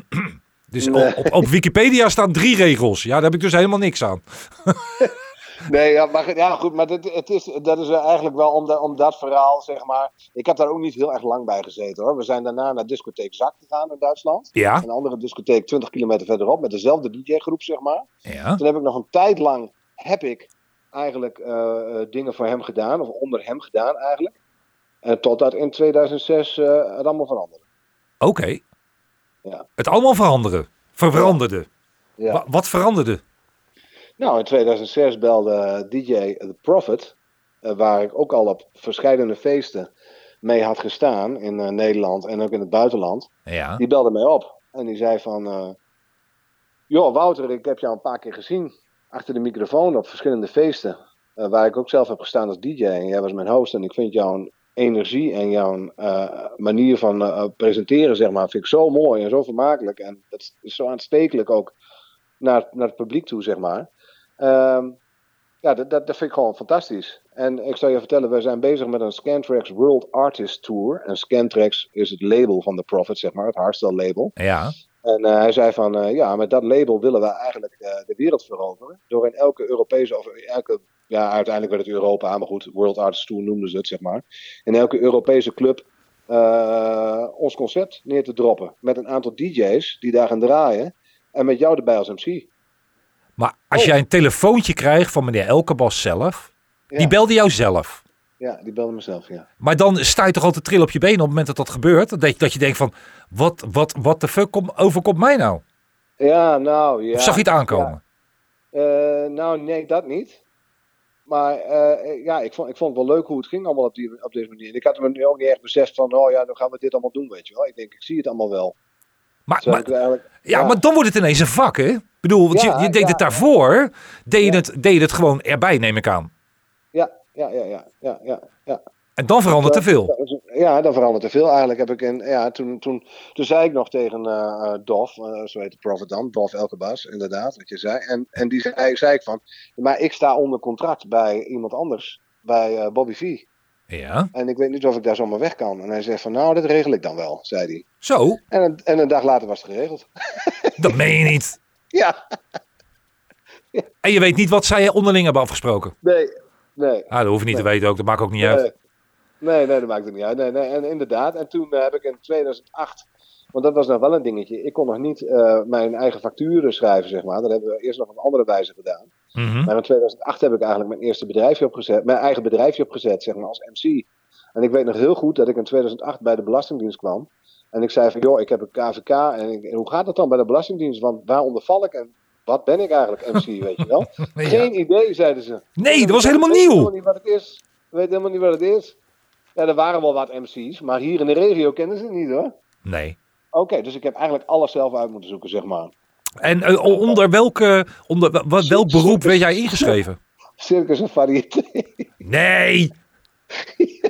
dus op, op, op, Wikipedia staan drie regels. Ja, daar heb ik dus helemaal niks aan. Nee, ja, maar, ja, goed, maar dit, het is, dat is eigenlijk wel om, de, om dat verhaal, zeg maar. Ik heb daar ook niet heel erg lang bij gezeten hoor. We zijn daarna naar discotheek Zak gegaan in Duitsland. Ja. Een andere discotheek 20 kilometer verderop met dezelfde DJ-groep, zeg maar. Ja. Toen heb ik nog een tijd lang, heb ik eigenlijk uh, dingen voor hem gedaan, of onder hem gedaan eigenlijk. En totdat in 2006 uh, het allemaal veranderde. Oké. Okay. Ja. Het allemaal veranderen. Veranderde. Ja. Wat veranderde? Nou, in 2006 belde DJ The Prophet, uh, waar ik ook al op verschillende feesten mee had gestaan in uh, Nederland en ook in het buitenland. Ja. Die belde mij op en die zei van, uh, joh Wouter, ik heb jou een paar keer gezien achter de microfoon op verschillende feesten, waar ik ook zelf heb gestaan als DJ. En jij was mijn host en ik vind jouw energie en jouw manier van presenteren, zeg maar, vind ik zo mooi en zo vermakelijk. En dat is zo aanstekelijk ook naar, naar het publiek toe, zeg maar. Um, ja, dat, dat, dat, vind ik gewoon fantastisch. En ik zal je vertellen, wij zijn bezig met een Scantrax World Artist Tour. En Scantrax is het label van The Prophet, zeg maar, het hardstyle label. Ja. En uh, hij zei van, uh, ja, met dat label willen we eigenlijk uh, de wereld veroveren. Door in elke Europese, of elke, ja, uiteindelijk werd het Europa, maar goed, World Artist Tour noemden ze het, zeg maar. In elke Europese club ons concert neer te droppen. Met een aantal DJ's die daar gaan draaien. En met jou erbij als MC. Maar als oh. jij een telefoontje krijgt van meneer Elkebas zelf, ja. die belde jou zelf. Ja, die belde mezelf, ja. Maar dan sta je toch altijd trillen op je benen op het moment dat dat gebeurt? Dat je, dat je denkt van, wat, wat, wat de fuck kom, overkomt mij nou? Ja, nou ja. Of zag je het aankomen? Ja. Uh, nou, nee, dat niet. Maar uh, ja, ik vond, ik vond het wel leuk hoe het ging allemaal op, die, op deze manier. Ik had me nu ook niet echt beseft van, oh ja, dan gaan we dit allemaal doen, weet je wel. Ik denk, ik zie het allemaal wel. Maar, maar ja, ja, maar dan wordt het ineens een vak, hè? Ik bedoel, want ja, je, je deed het daarvoor, deed je, het, deed het gewoon erbij, neem ik aan. Ja, ja, ja, ja, ja, ja. ja. En dan verandert er veel. Ja, dan verandert er veel. Eigenlijk heb ik in, ja, toen, toen, toen zei ik nog tegen uh, Dof, uh, zo heet de prophet dan, Dof Elkebas, inderdaad, wat je zei. En, en die zei, zei ik van, maar ik sta onder contract bij iemand anders, bij uh, Bobby V. Ja. En ik weet niet of ik daar zomaar weg kan. En hij zegt van, nou, dat regel ik dan wel, zei hij. Zo? En een, en een dag later was het geregeld. Dat meen je niet? Ja. ja. En je weet niet wat zij onderling hebben afgesproken? Nee, nee. Ah, dat hoef je niet nee. te weten ook, dat maakt ook niet nee. uit. Nee, nee, dat maakt het niet uit. Nee, nee. En inderdaad, en toen uh, heb ik in 2008... Want dat was nog wel een dingetje. Ik kon nog niet uh, mijn eigen facturen schrijven, zeg maar. Dat hebben we eerst nog op een andere wijze gedaan. Mm -hmm. Maar in 2008 heb ik eigenlijk mijn eerste bedrijfje opgezet, mijn eigen bedrijfje opgezet, zeg maar, als MC. En ik weet nog heel goed dat ik in 2008 bij de Belastingdienst kwam. En ik zei van, joh, ik heb een KVK. En, ik, en hoe gaat het dan bij de Belastingdienst? Want waaronder val ik? En wat ben ik eigenlijk, MC, weet je wel? ja. Geen idee, zeiden ze. Nee, dat was helemaal weet nieuw. Helemaal niet wat het is. weet helemaal niet wat het is. Ja, er waren wel wat MC's, maar hier in de regio kennen ze het niet hoor. Nee. Oké, okay, dus ik heb eigenlijk alles zelf uit moeten zoeken, zeg maar. En uh, onder, welke, onder welk Circus, beroep werd jij ingeschreven? Circus en variété. Nee!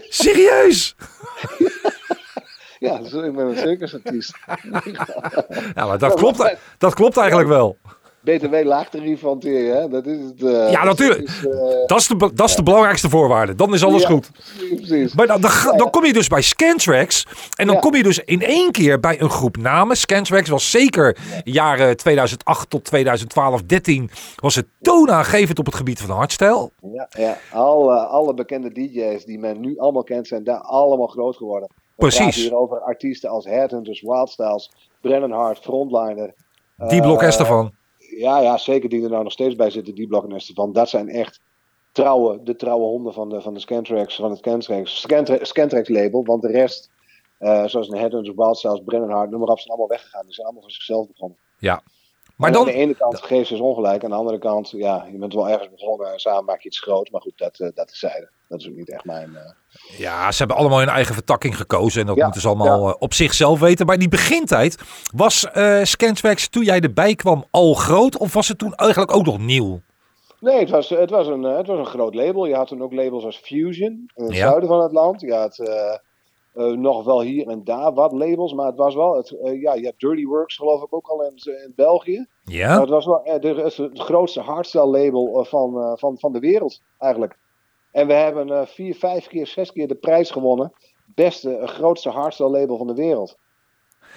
Serieus? ja, ik ben een circusartiest. ja, maar dat, klopt, dat klopt eigenlijk wel. BTW laagtarief hanteer je, hè? Dat is het. Uh, ja, natuurlijk. Is, uh, dat, is de, dat is de belangrijkste voorwaarde. Dan is alles ja, goed. Precies. Maar dan, dan, dan, kom je dus bij Scantrax. En dan ja. kom je dus in één keer bij een groep namen. Scantrax was zeker jaren 2008 tot 2012, 13 was het toonaangevend op het gebied van hardstyle. Ja, ja. Alle, alle bekende DJ's die men nu allemaal kent zijn daar allemaal groot geworden. We Precies. hier over artiesten als Headhunters, Wildstyles, Brennan Hart, Frontliner. Die blok uh, Estefan. Ja, ja, zeker die er nou nog steeds bij zitten, die blok en Estefan. Dat zijn echt trouwe, de trouwe honden van de, van de Scantrax, van het Scantrax, Scantrax, Scantrax label. Want de rest, uh, zoals een Headhunters, Wildstyles, Brennan Hart, noem maar op, zijn allemaal weggegaan. Die zijn allemaal voor zichzelf begonnen. Ja. Maar dan, aan de ene kant geeft ze ongelijk. Aan de andere kant, ja, je bent wel ergens begonnen en samen maak je iets groot. Maar goed, dat, eh, dat is zijde. Dat is ook niet echt mijn... eh, ja, ze hebben allemaal hun eigen vertakking gekozen. En dat Ja, moeten ze allemaal eh, op zichzelf weten. Maar die begintijd, was Scanswax toen jij erbij kwam al groot? Of was het toen eigenlijk ook nog nieuw? Nee, het was, het, was een, het was een groot label. Je had toen ook labels als Fusion in het Ja. zuiden van het land. Je had nog wel hier en daar wat labels, maar het was wel... Het, ja, je hebt Dirty Works geloof ik ook al in, in België. Maar Ja? het was wel de, het, grootste hardstyle label van, van, van de wereld eigenlijk. En we hebben eh, vier, vijf keer, zes keer de prijs gewonnen. Beste, eh, grootste hardstyle label van de wereld.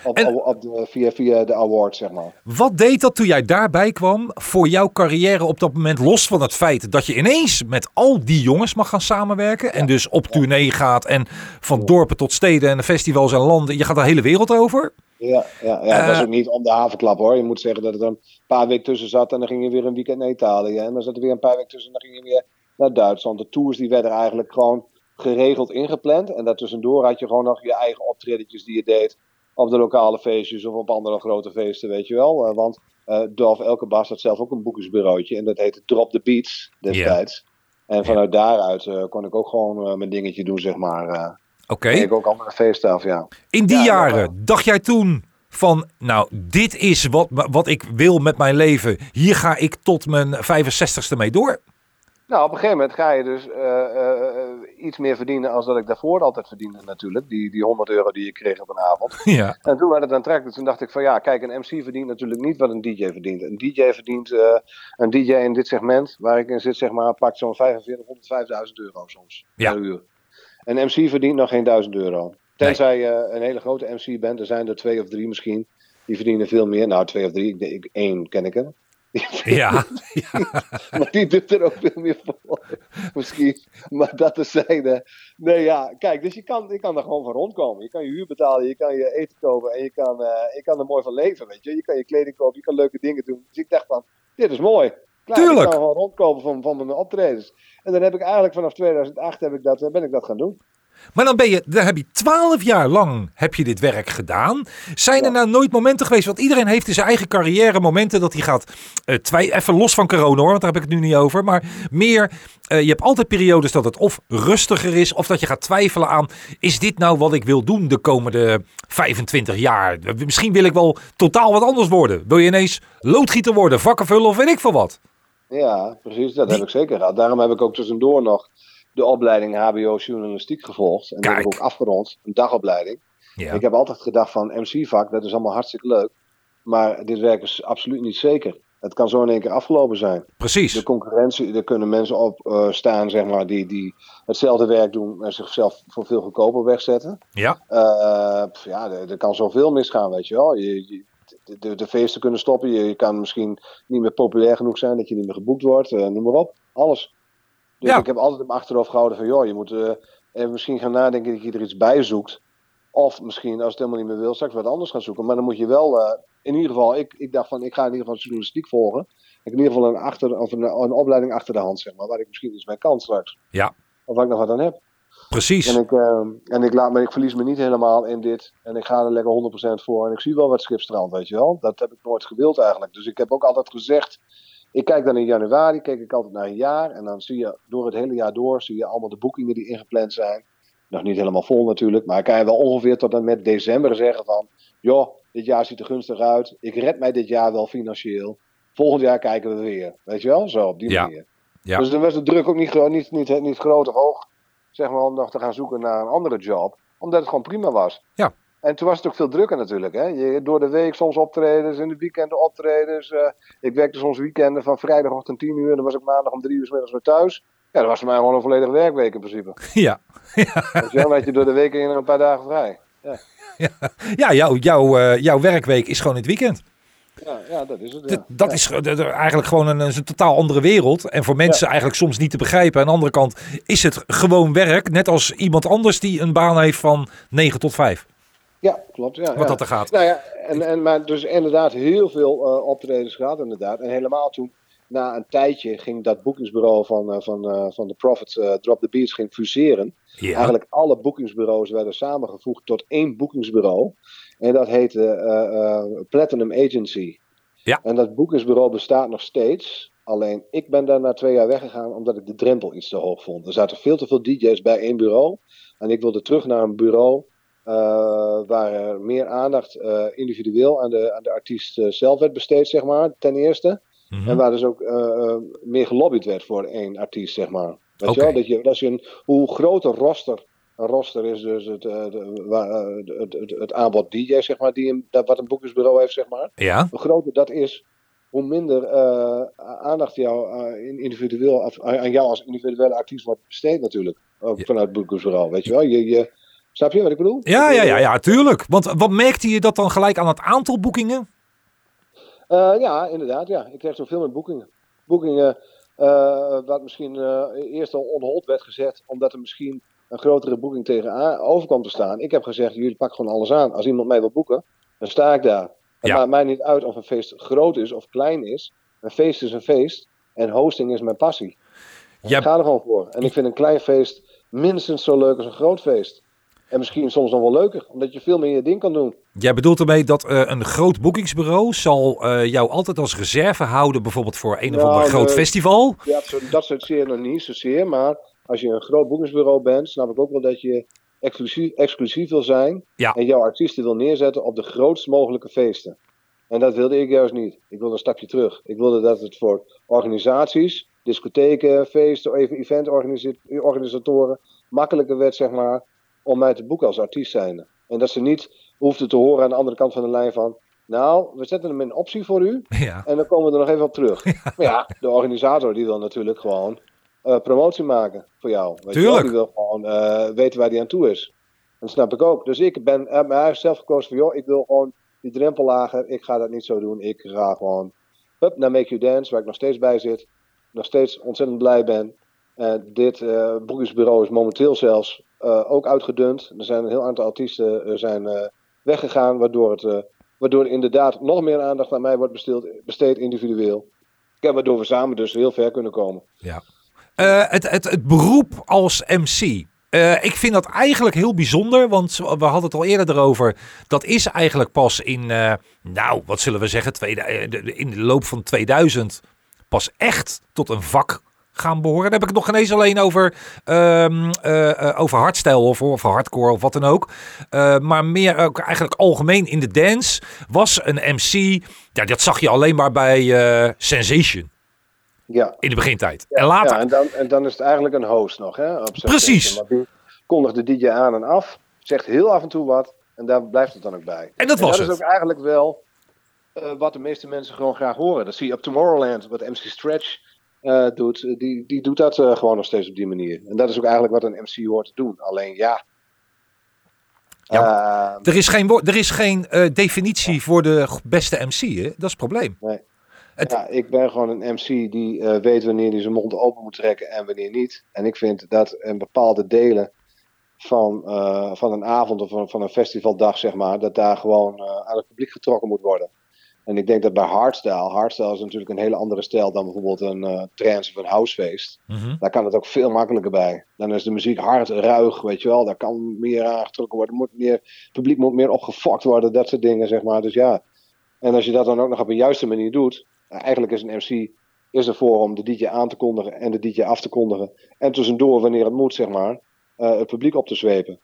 Op, En- op, de, via, via de awards, zeg maar. Wat deed dat toen jij daarbij kwam voor jouw carrière op dat moment? Los van het feit dat je ineens met al die jongens mag gaan samenwerken. En dus op tournee gaat en van dorpen tot steden en festivals en landen. Je gaat de hele wereld over. Ja, ja, ja het was Eh, ook niet om de havenklap hoor. Je moet zeggen dat er een paar weken tussen zat en dan ging je weer een weekend naar Italië. En dan zat er weer een paar weken tussen en dan ging je weer naar Duitsland. De tours die werden eigenlijk gewoon geregeld ingepland. En daartussendoor had je gewoon nog je eigen optredetjes die je deed op de lokale feestjes of op andere grote feesten, weet je wel. Eh, want eh Dolf Elkebas had zelf ook een boekingsbureautje en dat heette Drop the Beats destijds. En vanuit daaruit eh, kon ik ook gewoon mijn dingetje doen, zeg maar. Oké. ik ook andere feesten af, ja. In die Ja, jaren dacht jij toen van, nou, dit is wat, wat ik wil met mijn leven. Hier ga ik tot mijn 65ste mee door. Nou, op een gegeven moment ga je dus eh, eh, eh, iets meer verdienen als dat ik daarvoor altijd verdiende natuurlijk. Die, die 100 euro die je kreeg op een avond. Ja, En toen werd het aantrekkelijk. Toen dacht ik van ja, kijk, een MC verdient natuurlijk niet wat een DJ verdient. Een DJ verdient, een DJ in dit segment, waar ik in zit, zeg maar, pakt zo'n 4500, 5000 euro soms Ja. per uur. Een MC verdient nog geen 1000 euro. Tenzij je een hele grote MC bent, er zijn er twee of drie misschien. Die verdienen veel meer. Nou, twee of drie, ik, denk- ik, één ken ik hem. Ja, Maar die doet er ook veel meer voor. Misschien. Maar dat terzijde. Nee, ja. Kijk, dus je kan, je kan er gewoon van rondkomen. Je kan je huur betalen, je kan je eten kopen en je kan, eh, je kan er mooi van leven, weet je. Je kan je kleding kopen, je kan leuke dingen doen. Dus ik dacht van, dit is mooi. Klaar, Tuurlijk. Ik kan gewoon rondkomen van, van mijn optredens. En dan heb ik eigenlijk vanaf 2008 heb ik dat, eh, ben ik dat gaan doen. Maar dan ben je, dan heb je twaalf jaar lang heb je dit werk gedaan. Zijn er nou nooit momenten geweest, want iedereen heeft in zijn eigen carrière momenten dat hij gaat eh twee, even los van corona hoor, want daar heb ik het nu niet over. Maar meer, eh, je hebt altijd periodes dat het of rustiger is, of dat je gaat twijfelen aan, is dit nou wat ik wil doen de komende 25 jaar? Misschien wil ik wel totaal wat anders worden. Wil je ineens loodgieter worden, vakken vullen of weet ik veel wat? Ja, precies. Dat heb ik zeker gehad. Daarom heb ik ook tussendoor nog de opleiding HBO journalistiek gevolgd. En die heb ik Kijk. ook afgerond. Een dagopleiding. Ja, Ik heb altijd gedacht van MC-vak, dat is allemaal hartstikke leuk. Maar dit werk is absoluut niet zeker. Het kan zo in één keer afgelopen zijn. De precies. concurrentie, er kunnen mensen op eh, staan, zeg maar, die, die hetzelfde werk doen en zichzelf voor veel goedkoper wegzetten. Ja, Eh, ja, er, er kan zoveel misgaan, weet je wel. Je, je- de, de, de feesten kunnen stoppen. Je, je kan misschien niet meer populair genoeg zijn dat je niet meer geboekt wordt. eh, noem maar op. Alles. Dus Ja. ik heb altijd in mijn achterhoofd gehouden van, joh, je moet eh, even misschien gaan nadenken dat je er iets bij zoekt. Of misschien, als het helemaal niet meer wil, straks wat anders gaan zoeken. Maar dan moet je wel, eh, in ieder geval, ik, ik dacht van, ik ga in ieder geval journalistiek volgen. Ik heb in ieder geval een, achter, of een, een opleiding achter de hand, zeg maar, waar ik misschien iets mee kan straks. Ja. Of waar ik nog wat aan heb. precies. En ik, ehm, en ik, laat me, ik verlies me niet helemaal in dit. En ik ga er lekker 100% voor. En ik zie wel wat schipstrand, weet je wel. Dat heb ik nooit gewild eigenlijk. Dus ik heb ook altijd gezegd. Ik kijk dan in januari, kijk ik altijd naar een jaar. En dan zie je door het hele jaar door, zie je allemaal de boekingen die ingepland zijn. Nog niet helemaal vol natuurlijk. Maar ik kan je wel ongeveer tot en met december zeggen van... Joh, dit jaar ziet er gunstig uit. Ik red mij dit jaar wel financieel. Volgend jaar kijken we weer. Weet je wel? Zo, op die Ja. manier. Ja. Dus dan was de druk ook niet, niet, niet, niet groot of hoog zeg maar, om nog te gaan zoeken naar een andere job. Omdat het gewoon prima was. Ja. En toen was het ook veel drukker natuurlijk. Hè? Je, door de week soms optredens, in de weekenden optredens. eh, ik werkte soms weekenden van vrijdagochtend 10 uur. En dan was ik maandag om 3 uur 's middags weer thuis. Ja, dat was voor mij gewoon een volledige werkweek in principe. Ja. Je wel, dan had je door de week in een paar dagen vrij. Ja, jouw, jouw, eh, jouw werkweek is gewoon in het weekend. Ja, ja dat is het. Ja. Dat Ja. is eigenlijk gewoon een, een totaal andere wereld. En voor mensen eigenlijk soms niet te begrijpen. Aan de andere kant is het gewoon werk. Net als iemand anders die een baan heeft van 9 tot 5. Ja, klopt. Ja, Wat ja. dat er gaat. Nou ja, en, en, maar dus inderdaad heel veel eh, optredens gehad inderdaad. En helemaal toen, na een tijdje, ging dat boekingsbureau van, eh, van, eh, van de Prophet eh, Drop the Beats ging fuseren. Ja. Eigenlijk alle boekingsbureaus werden samengevoegd tot één boekingsbureau. En dat heette Platinum Agency. Ja. En dat boekingsbureau bestaat nog steeds. Alleen ik ben daar na twee jaar weggegaan omdat ik de drempel iets te hoog vond. Er zaten veel te veel DJ's bij één bureau. En ik wilde terug naar een bureau eh, waar er meer aandacht eh, individueel aan de, aan de artiest eh, zelf werd besteed, zeg maar, ten eerste. Mhm. En waar dus ook meer gelobbyd werd voor één artiest, zeg maar. Weet je wel? Dat je, als je een, hoe groter roster, een roster is dus het, de, waar, het, het, het aanbod DJ, zeg maar, die een, dat, wat een boekingsbureau heeft, zeg maar. Ja, Hoe groter dat is, hoe minder aandacht jou, in- individueel, aan jou als individuele artiest wordt besteed natuurlijk. Vanuit het boekingsbureau, weet je wel. Je, je, snap je wat ik bedoel? ja, ja, ja, ja, tuurlijk. Want wat merkte je dat dan gelijk aan het aantal boekingen? Eh, ja, inderdaad. Ja. Ik kreeg zoveel met boekingen. Boekingen, eh, wat misschien eh, eerst al onhold werd gezet, omdat er misschien een grotere boeking tegenover kwam te staan. Ik heb gezegd, jullie pakken gewoon alles aan. Als iemand mij wil boeken, dan sta ik daar. Het Ja. maakt mij niet uit of een feest groot is of klein is. Een feest is een feest en hosting is mijn passie. Ja. Ik ga er gewoon voor. En ik vind een klein feest minstens zo leuk als een groot feest. En misschien soms nog wel leuker, omdat je veel meer je ding kan doen. Jij bedoelt ermee dat eh, een groot boekingsbureau zal eh, jou altijd als reserve houden, bijvoorbeeld voor een of Nou, ander groot de- festival? Ja, dat soort zeer nog niet zozeer. Maar als je een groot boekingsbureau bent, snap ik ook wel dat je exclusief, exclusief wil zijn. Ja. En jouw artiesten wil neerzetten op de grootst mogelijke feesten. En dat wilde ik juist niet. Ik wilde een stapje terug. Ik wilde dat het voor organisaties, discotheken, feesten, even eventorganisatoren makkelijker werd, zeg maar, om mij te boeken als artiest zijnde. En dat ze niet hoefden te horen aan de andere kant van de lijn van, nou, we zetten hem in een optie voor u. Ja, En dan komen we er nog even op terug. Maar ja, de organisator die wil natuurlijk gewoon eh, promotie maken voor jou. Weet je wel? Tuurlijk. Die wil gewoon eh, weten waar hij aan toe is. Dat snap ik ook. Dus ik ben, heeft zelf gekozen van, joh, ik wil gewoon die drempel lager. Ik ga dat niet zo doen. Ik ga gewoon hup, naar Make You Dance, waar ik nog steeds bij zit. Nog steeds ontzettend blij ben. En dit boekingsbureau is momenteel zelfs eh, ook uitgedund. Er zijn een heel aantal artiesten eh, zijn, eh, weggegaan, waardoor het... Waardoor inderdaad nog meer aandacht aan mij wordt besteed, individueel. Ja, waardoor we samen dus heel ver kunnen komen. ja. Het, het, het beroep als MC. Ik vind dat eigenlijk heel bijzonder, want we hadden het al eerder erover. Dat is eigenlijk pas in, nou, wat zullen we zeggen, tweede- de- de- in de loop van 2000 pas echt tot een vak gaan behoren. Dan heb ik het nog geen eens alleen over, eh, over hardstyle of, of hardcore of wat dan ook. Eh, maar meer ook eigenlijk algemeen in de dance was een MC. Ja, dat zag je alleen maar bij Sensation Ja, in de begintijd. en later, ja en, dan, en dan is het eigenlijk een host nog. Hè, op Precies. Maar die kondigt de DJ aan en af, zegt heel af en toe wat. En daar blijft het dan ook bij. En dat was dat het. is ook eigenlijk wel wat de meeste mensen gewoon graag horen. Dat zie je op Tomorrowland, wat MC Stretch eh, doet. Eh, Die, die doet dat eh, gewoon nog steeds op die manier. En dat is ook eigenlijk wat een MC hoort te doen. Alleen ja. Ja, eh, er is geen, er is geen definitie voor de beste MC. Hè? Dat is het probleem. Het- Ja, ik ben gewoon een MC die weet wanneer hij zijn mond open moet trekken en wanneer niet. En ik vind dat in bepaalde delen van, van een avond of van, van een festivaldag, zeg maar, dat daar gewoon aan het publiek getrokken moet worden. En ik denk dat bij hardstyle, hardstyle is natuurlijk een hele andere stijl dan bijvoorbeeld een eh trance of een housefeest. Mhm. Daar kan het ook veel makkelijker bij. Dan is de muziek hard, ruig, weet je wel. Daar kan meer aangetrokken worden. Moet meer, het publiek moet meer opgefokt worden, dat soort dingen, zeg maar. Dus ja. En als je dat dan ook nog op een juiste manier doet. nou, eigenlijk is een MC is ervoor om de DJ aan te kondigen en de DJ af te kondigen. En tussendoor, wanneer het moet, zeg maar, eh, het publiek op te zwepen.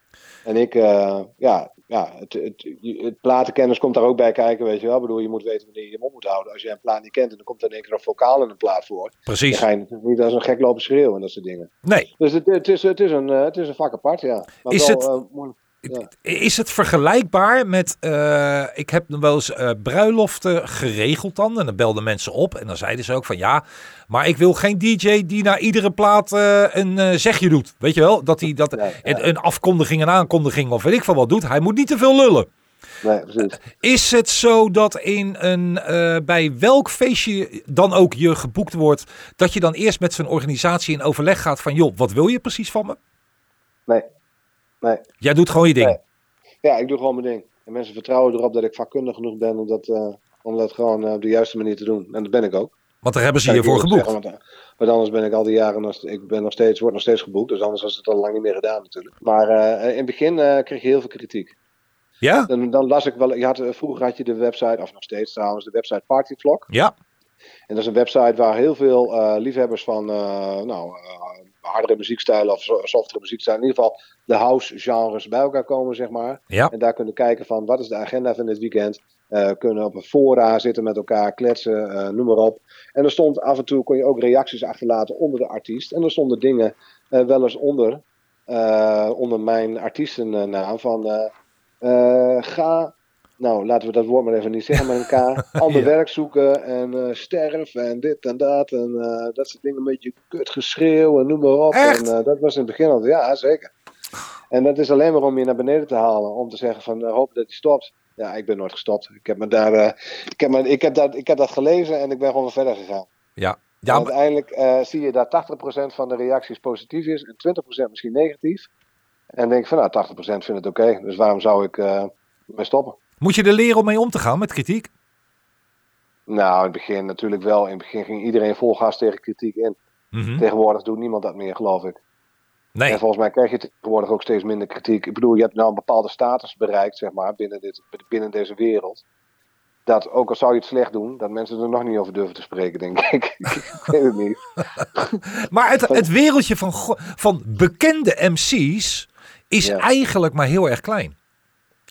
En ik, eh, ja, ja het, het, het platenkennis komt daar ook bij kijken, weet je wel. Ik bedoel, je moet weten wanneer je je mond moet houden. Als je een plaat niet kent en dan komt er in één keer een vocaal in een plaat voor. Dan Precies. ga je natuurlijk niet als een gek lopen schreeuwen en dat soort dingen. Nee. Dus het, het, is, het, is, een, eh, het is een vak apart, ja. Maar Is wel, het- eh. Ja. Is het vergelijkbaar met. eh, ik heb nog wel eens eh, bruiloften geregeld dan. En dan belden mensen op. En dan zeiden ze ook van ja. Maar ik wil geen DJ die na iedere plaat eh, een zegje doet. Weet je wel? Dat hij dat, Nee, een, een afkondiging, een aankondiging of weet ik van wat doet. Hij moet niet te veel lullen. Nee, precies. Is het zo dat in een, bij welk feestje dan ook je geboekt wordt, dat je dan eerst met zo'n organisatie in overleg gaat van, joh, wat wil je precies van me? Nee. Nee. Jij doet gewoon je ding. Nee. Ja, ik doe gewoon mijn ding. En mensen vertrouwen erop dat ik vakkundig genoeg ben om dat, eh, om dat gewoon eh, op de juiste manier te doen. En dat ben ik ook. Want daar hebben ze je voor geboekt. zeggen, want, eh, want anders ben ik al die jaren ik ben nog steeds, word nog steeds geboekt. Dus anders was het al lang niet meer gedaan natuurlijk. Maar in het begin kreeg je heel veel kritiek. Ja? Dan, dan las ik wel, je had, vroeger had je de website, of nog steeds trouwens, de website Partyvlog. Ja. En dat is een website waar heel veel liefhebbers van nou, hardere muziekstijlen of so- softere muziekstijlen, in ieder geval de house genres bij elkaar komen, zeg maar. Ja. En daar kunnen kijken van wat is de agenda van dit weekend. Eh, kunnen op een fora zitten met elkaar, kletsen, eh, noem maar op. En er stond af en toe kon je ook reacties achterlaten onder de artiest. En er stonden dingen eh, wel eens onder, onder mijn artiestennaam van ga, nou laten we dat woord maar even niet zeggen met elkaar, ander Ja. werk zoeken en eh, sterf en dit en dat en eh, dat soort dingen, een beetje kut geschreeuw en noem maar op. Echt? En eh, dat was in het begin al, ja zeker. En dat is alleen maar om je naar beneden te halen. Om te zeggen van hoop dat hij stopt. Ja, ik ben nooit gestopt. Ik heb, me daar, ik, heb me, ik, heb dat, ik heb dat gelezen en ik ben gewoon verder gegaan. Ja. Ja, maar- uiteindelijk zie je dat 80% van de reacties positief is en 20% misschien negatief. En denk van nou, 80% vindt het oké. dus waarom zou ik mee stoppen? Moet je er leren om mee om te gaan met kritiek? Nou, in het begin natuurlijk wel. In het begin ging iedereen vol gas tegen kritiek in. Mhm. Tegenwoordig doet niemand dat meer, geloof ik. Nee. En volgens mij krijg je tegenwoordig ook steeds minder kritiek. Ik bedoel, je hebt nou een bepaalde status bereikt, zeg maar, binnen, dit, binnen deze wereld. Dat ook al zou je het slecht doen, dat mensen er nog niet over durven te spreken, denk ik. ik weet het niet. Maar het, het wereldje van, van bekende MC's is Ja. eigenlijk maar heel erg klein.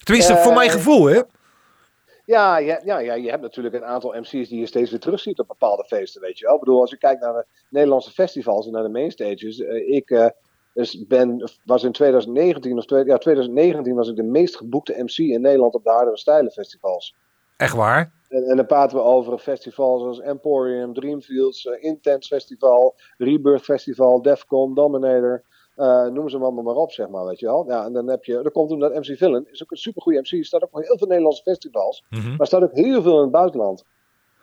Tenminste, Eh, voor mijn gevoel, hè? Ja, je, ja, ja, je hebt natuurlijk een aantal MC's die je steeds weer terugziet op bepaalde feesten, weet je wel. Ik bedoel, als je kijkt naar de Nederlandse festivals en naar de mainstages. eh, ik eh, dus ben, was in 2019, of twee- ja, 2019 was ik de meest geboekte MC in Nederland op de Hardere Stijlen festivals. Echt waar. En, en dan praten we over festivals als Emporium, Dreamfields, eh, Intense Festival, Rebirth Festival, Defcon, Dominator. Eh, noem ze allemaal maar op, zeg maar, weet je wel. Ja, en dan heb je, er komt toen dat MC Villain, is ook een supergoeie MC, staat ook op heel veel Nederlandse festivals, Mhm. maar staat ook heel veel in het buitenland.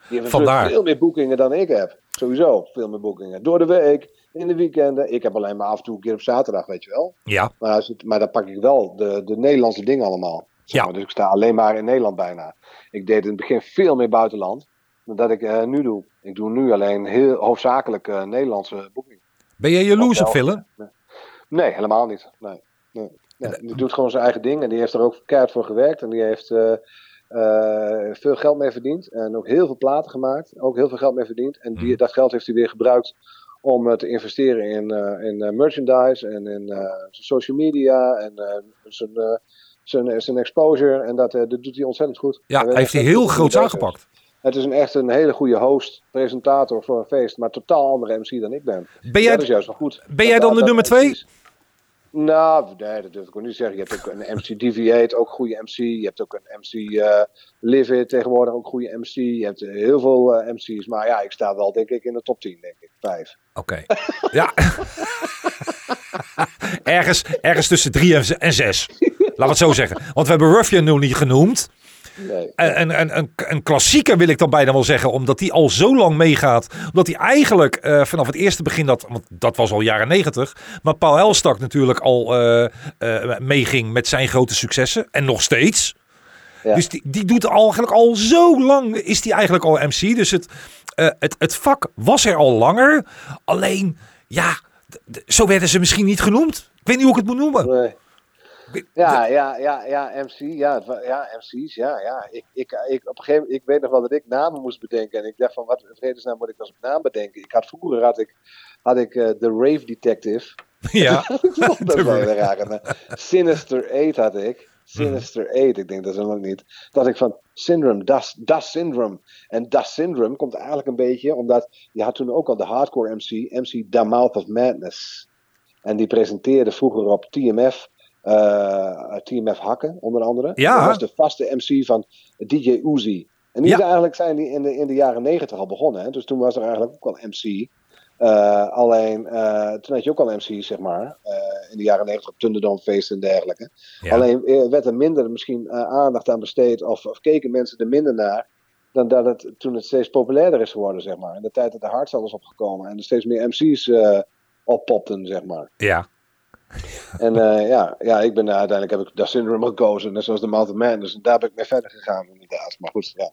Die Vandaar. veel meer boekingen dan ik heb. Sowieso, veel meer boekingen. Door de week, in de weekenden. Ik heb alleen maar af en toe een keer op zaterdag, weet je wel. Ja. Maar, het, maar dan pak ik wel de, de Nederlandse dingen allemaal. Zeg Ja. maar. Dus ik sta alleen maar in Nederland bijna. Ik deed in het begin veel meer buitenland dan dat ik eh, nu doe. Ik doe nu alleen heel hoofdzakelijk eh, Nederlandse boekingen. Ben jij jaloers op Of wel. Nee, helemaal niet. Nee. nee. nee. Die doet gewoon zijn eigen ding en die heeft er ook keihard voor gewerkt. En die heeft eh, eh, veel geld mee verdiend. En ook heel veel platen gemaakt. Ook heel veel geld mee verdiend. En die, Mhm. dat geld heeft hij weer gebruikt om eh, te investeren in, in merchandise en in social media en zijn, zijn, zijn exposure. En dat, dat doet hij ontzettend goed. Ja, weet heeft hij heel groots is. aangepakt. Het is een, echt een hele goede host, presentator voor een feest. Maar totaal andere MC dan ik ben. Ben jij, dat is juist wel goed. ben jij dan de nummer twee? MC's Nou, nee, dat durf ik ook niet te zeggen. Je hebt ook een MC Deviate, ook goede MC. Je hebt ook een MC eh Live It, tegenwoordig ook goede MC. Je hebt heel veel eh, MC's. Maar ja, ik sta wel denk ik in de top 10, denk ik. Vijf. Oké. Ja. ergens, ergens tussen drie en zes. Laten we het zo zeggen. Want we hebben Ruffian nog niet genoemd. Nee. En, en, en, een, klassieker wil ik dan bijna wel zeggen, omdat die al zo lang meegaat. Omdat hij eigenlijk eh, vanaf het eerste begin, dat, want dat was al jaren negentig. Maar Paul Elstak natuurlijk al eh, eh, meeging met zijn grote successen. En nog steeds. Ja. Dus die, die doet al, eigenlijk al zo lang, is die eigenlijk al MC. Dus het, het, het vak was er al langer. Alleen, ja, zo werden ze misschien niet genoemd. Ik weet niet hoe ik het moet noemen. Nee. Ja, ja, ja, ja, MC, ja, ja, MC's, ja, ja. Ik, ik, ik, op een gegeven moment, ik weet nog wel dat ik namen moest bedenken. En ik dacht van, wat in vredesnaam moet ik als naam bedenken? Ik had vroeger, had ik, had ik eh, The Rave Detective. Ja, dat is wel raar. Sinister 8 had ik. Sinister 8, ik denk dat is ook niet. Dat ik van Syndrome, Das, das Syndrome. En Das Syndrome komt eigenlijk een beetje omdat je had toen ook al de hardcore MC, MC The Mouth of Madness. En die presenteerde vroeger op TMF, TMF Hakken onder andere. Ja. Dat was de vaste MC van DJ Uzi. En die Ja. eigenlijk zijn die in de, in de jaren negentig al begonnen. Hè? Dus toen was er eigenlijk ook al MC. Eh, alleen, eh, toen had je ook al MC, zeg maar. eh, in de jaren negentig op Thunderdome feesten en dergelijke. Ja. Alleen eh, werd er minder misschien eh, aandacht aan besteed. Of, of keken mensen er minder naar. Dan dat het toen het steeds populairder is geworden, zeg maar. In de tijd dat de hardstyle is opgekomen. En er steeds meer MC's eh oppopten, zeg maar. ja. En eh, ja, ja, ik ben eh, uiteindelijk heb ik dat syndrome gekozen. Net zoals de Mouth of Madness. En daar ben ik mee verder gegaan, inderdaad. Maar goed, ja.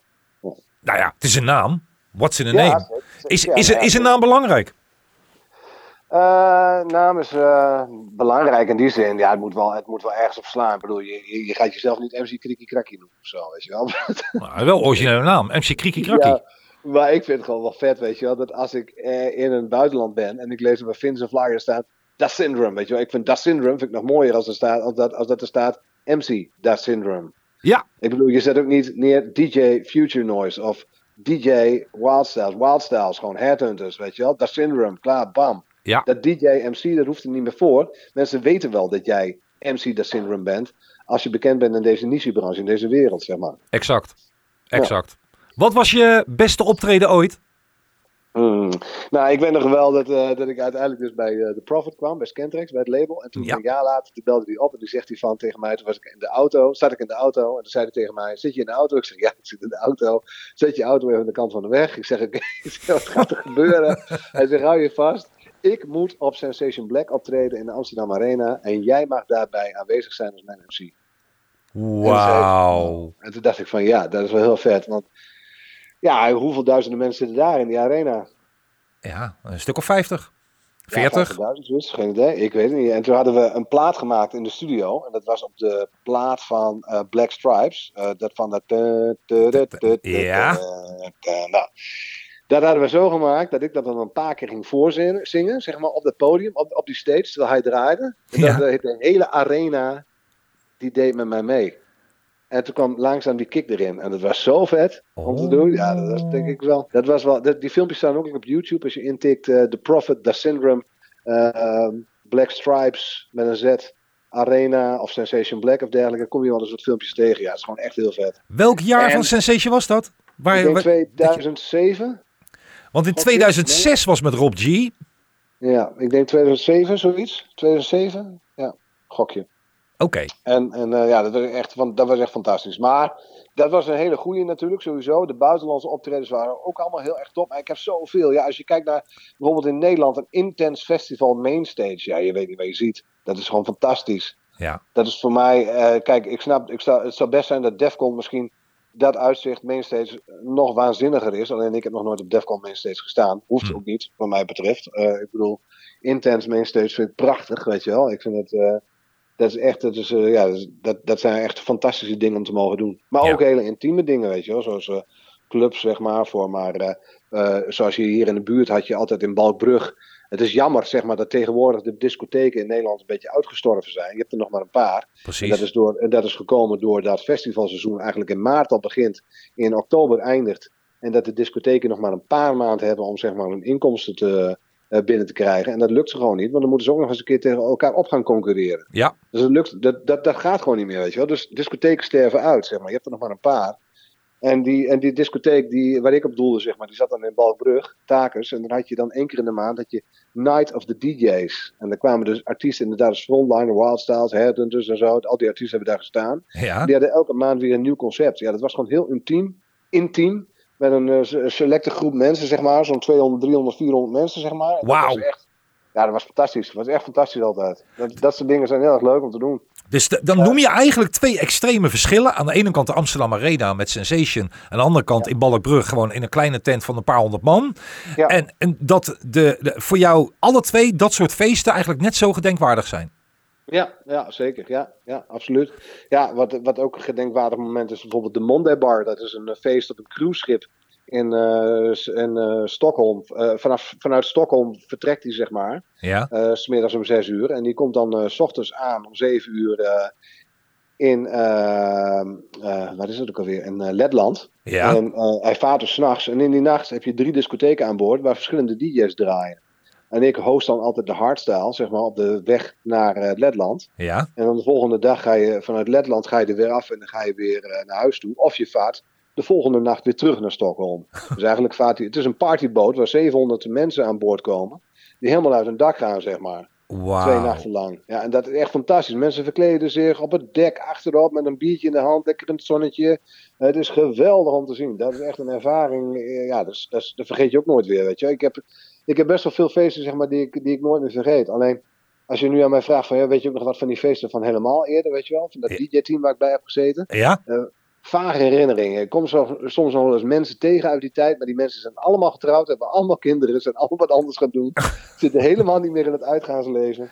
Nou ja, het is een naam. What's in a name? Is, Ja, is, nou ja, is een naam belangrijk? Uh, naam is uh, belangrijk in die zin. Ja, het moet wel, het moet wel ergens op slaan. Ik bedoel, je, je, je gaat jezelf niet MC Kriki Krakkie noemen of zo, weet je wel. Nou, wel originele naam, MC Kriki Krakkie. Maar ik vind het gewoon wel vet, weet je wel, dat als ik eh, in een buitenland ben en ik lees op een Finse flyer staat, Dat Syndrome, weet je wel. Ik vind Dat Syndrome vind ik nog mooier als, er staat, als, dat, als dat er staat MC Dat Syndrome. Ja. Ik bedoel, je zet ook niet neer DJ Future Noise of DJ Wildstyles. Wildstyles, gewoon Headhunters, weet je wel. Dat Syndrome, klaar, bam. Ja. Dat DJ MC, dat hoeft er niet meer voor. Mensen weten wel dat jij MC Dat Syndrome bent. Als je bekend bent in deze niche-branche, in deze wereld, zeg maar. Exact. Exact. Wat was je beste optreden ooit? Hmm. Nou, ik weet nog wel dat, uh, dat ik uiteindelijk dus bij uh, The Profit kwam, bij Scantrax, bij het label. En toen een jaar later, toen belde hij op en toen zegt hij van tegen mij, toen was ik in de auto, zat ik in de auto en toen zei hij tegen mij, zit je in de auto? Ik zeg, ja, ik zit in de auto. Zet je auto even aan de kant van de weg. Ik zeg, oké, okay. wat gaat er gebeuren? hij zegt, hou je vast. Ik moet op Sensation Black optreden in de Amsterdam Arena en jij mag daarbij aanwezig zijn als mijn MC. Wauw. En, en toen dacht ik van, ja, dat is wel heel vet, want ja, hoeveel duizenden mensen zitten daar in die arena? Ja, een stuk of 50. 40? Ja, dus, geen idee. Ik weet het niet. En toen hadden we een plaat gemaakt in de studio. En dat was op de plaat van uh, Black Stripes. Uh, dat van dat... Ja. Nou, dat hadden we zo gemaakt dat ik dat dan een paar keer ging voorzingen, zingen, zeg maar, op het podium, op, op die stage, terwijl hij draaide. En ja. dat, de hele arena, die deed met mij mee. En toen kwam langzaam die kick erin. En dat was zo vet om te doen. Ja, dat was denk ik wel. Dat was wel die filmpjes staan ook op YouTube. Als je intikt uh, The Prophet, The Syndrome, uh, Black Stripes met een Z, Arena of Sensation Black of dergelijke. kom je wel eens wat filmpjes tegen. Ja, het is gewoon echt heel vet. Welk jaar en, van Sensation was dat? Waar, ik denk 2007. Want in 2006 was met Rob G. Ja, ik denk 2007 zoiets. 2007, ja, gokje. Oké. En, en uh, ja, dat was, echt, dat was echt fantastisch. Maar dat was een hele goede natuurlijk, sowieso. De buitenlandse optredens waren ook allemaal heel erg top. Maar ik heb zoveel. Ja, als je kijkt naar bijvoorbeeld in Nederland een intens festival mainstage. Ja, je weet niet wat je ziet. Dat is gewoon fantastisch. Ja. Dat is voor mij, uh, kijk, ik snap, ik sta, het zou best zijn dat Defcon misschien dat uitzicht mainstage nog waanzinniger is. Alleen ik heb nog nooit op Defcon mainstage gestaan. Hoeft hm. ook niet, wat mij betreft. Uh, ik bedoel, intens mainstage vind ik prachtig, weet je wel. Ik vind het, dat is echt, dat, is, uh, ja, dat, dat zijn echt fantastische dingen om te mogen doen. Maar ja. ook hele intieme dingen, weet je wel. Zoals clubs, zeg maar, voor maar, zoals je hier in de buurt had je altijd in Balkbrug. Het is jammer, zeg maar, dat tegenwoordig de discotheken in Nederland een beetje uitgestorven zijn. Je hebt er nog maar een paar. Precies. En dat is, door, en dat is gekomen doordat het festivalseizoen eigenlijk in maart al begint, in oktober eindigt. En dat de discotheken nog maar een paar maanden hebben om zeg maar, hun inkomsten te, binnen te krijgen. En dat lukt ze gewoon niet, want dan moeten ze ook nog eens een keer tegen elkaar op gaan concurreren. Ja. Dus dat, lukt, dat, dat, dat gaat gewoon niet meer, weet je wel. Dus discotheken sterven uit, zeg maar. Je hebt er nog maar een paar. En die, en die discotheek die, waar ik op doelde, zeg maar, die zat dan in Balkbrug, Takers. En dan had je dan één keer in de maand dat je Night of the DJ's. En dan kwamen dus artiesten inderdaad als Frontliner, Wildstyles, Headhunters en zo. Al die artiesten hebben daar gestaan. Ja. Die hadden elke maand weer een nieuw concept. Ja, dat was gewoon heel intiem. Intiem. Met een uh, selecte groep mensen, zeg maar. Zo'n 200, 300, 400 mensen, zeg maar. Wauw. Ja, dat was fantastisch. Dat was echt fantastisch altijd. Dat, dat soort dingen zijn heel erg leuk om te doen. Dus de, dan noem je eigenlijk twee extreme verschillen. Aan de ene kant de Amsterdam Arena met Sensation. Aan de andere kant ja. in Balkbrug gewoon in een kleine tent van een paar honderd man. Ja. En, en dat de, de, voor jou alle twee dat soort feesten eigenlijk net zo gedenkwaardig zijn. Ja, ja zeker. Ja, ja, absoluut. Ja, wat, wat ook een gedenkwaardig moment is bijvoorbeeld de Monday Bar. Dat is een feest op een cruiseschip in, uh, in uh, Stockholm. Uh, vanaf, vanuit Stockholm vertrekt hij, zeg maar. Ja. Smiddags om zes uur. En die komt dan s ochtends aan om zeven uur in, wat is het ook alweer, in Letland. Ja. En hij vaart dus s'nachts. En in die nacht heb je drie discotheken aan boord waar verschillende DJ's draaien. En ik host dan altijd de hardstyle, zeg maar, op de weg naar Letland. Ja. En dan de volgende dag ga je vanuit Letland ga je er weer af en dan ga je weer naar huis toe. Of je vaart de volgende nacht weer terug naar Stockholm. Dus eigenlijk vaart hij. Het is een partyboot waar 700 mensen aan boord komen. Die helemaal uit hun dak gaan, zeg maar. Wow. Twee nachten lang. Ja, en dat is echt fantastisch. Mensen verkleden zich op het dek achterop met een biertje in de hand, lekker in het zonnetje. Het is geweldig om te zien. Dat is echt een ervaring. Ja, dat, is, dat, is, dat vergeet je ook nooit weer, weet je. Ik heb, ik heb best wel veel feesten, zeg maar, die ik, die ik nooit meer vergeet. Alleen, als je nu aan mij vraagt van, ja, weet je ook nog wat van die feesten van helemaal eerder, weet je wel? Van dat. DJ-team waar ik bij heb gezeten. Ja? Uh, vage herinneringen. Ik kom zo, soms nog wel eens mensen tegen uit die tijd, maar die mensen zijn allemaal getrouwd, hebben allemaal kinderen, zijn allemaal wat anders gaan doen. Zitten helemaal niet meer in het uitgaansleven.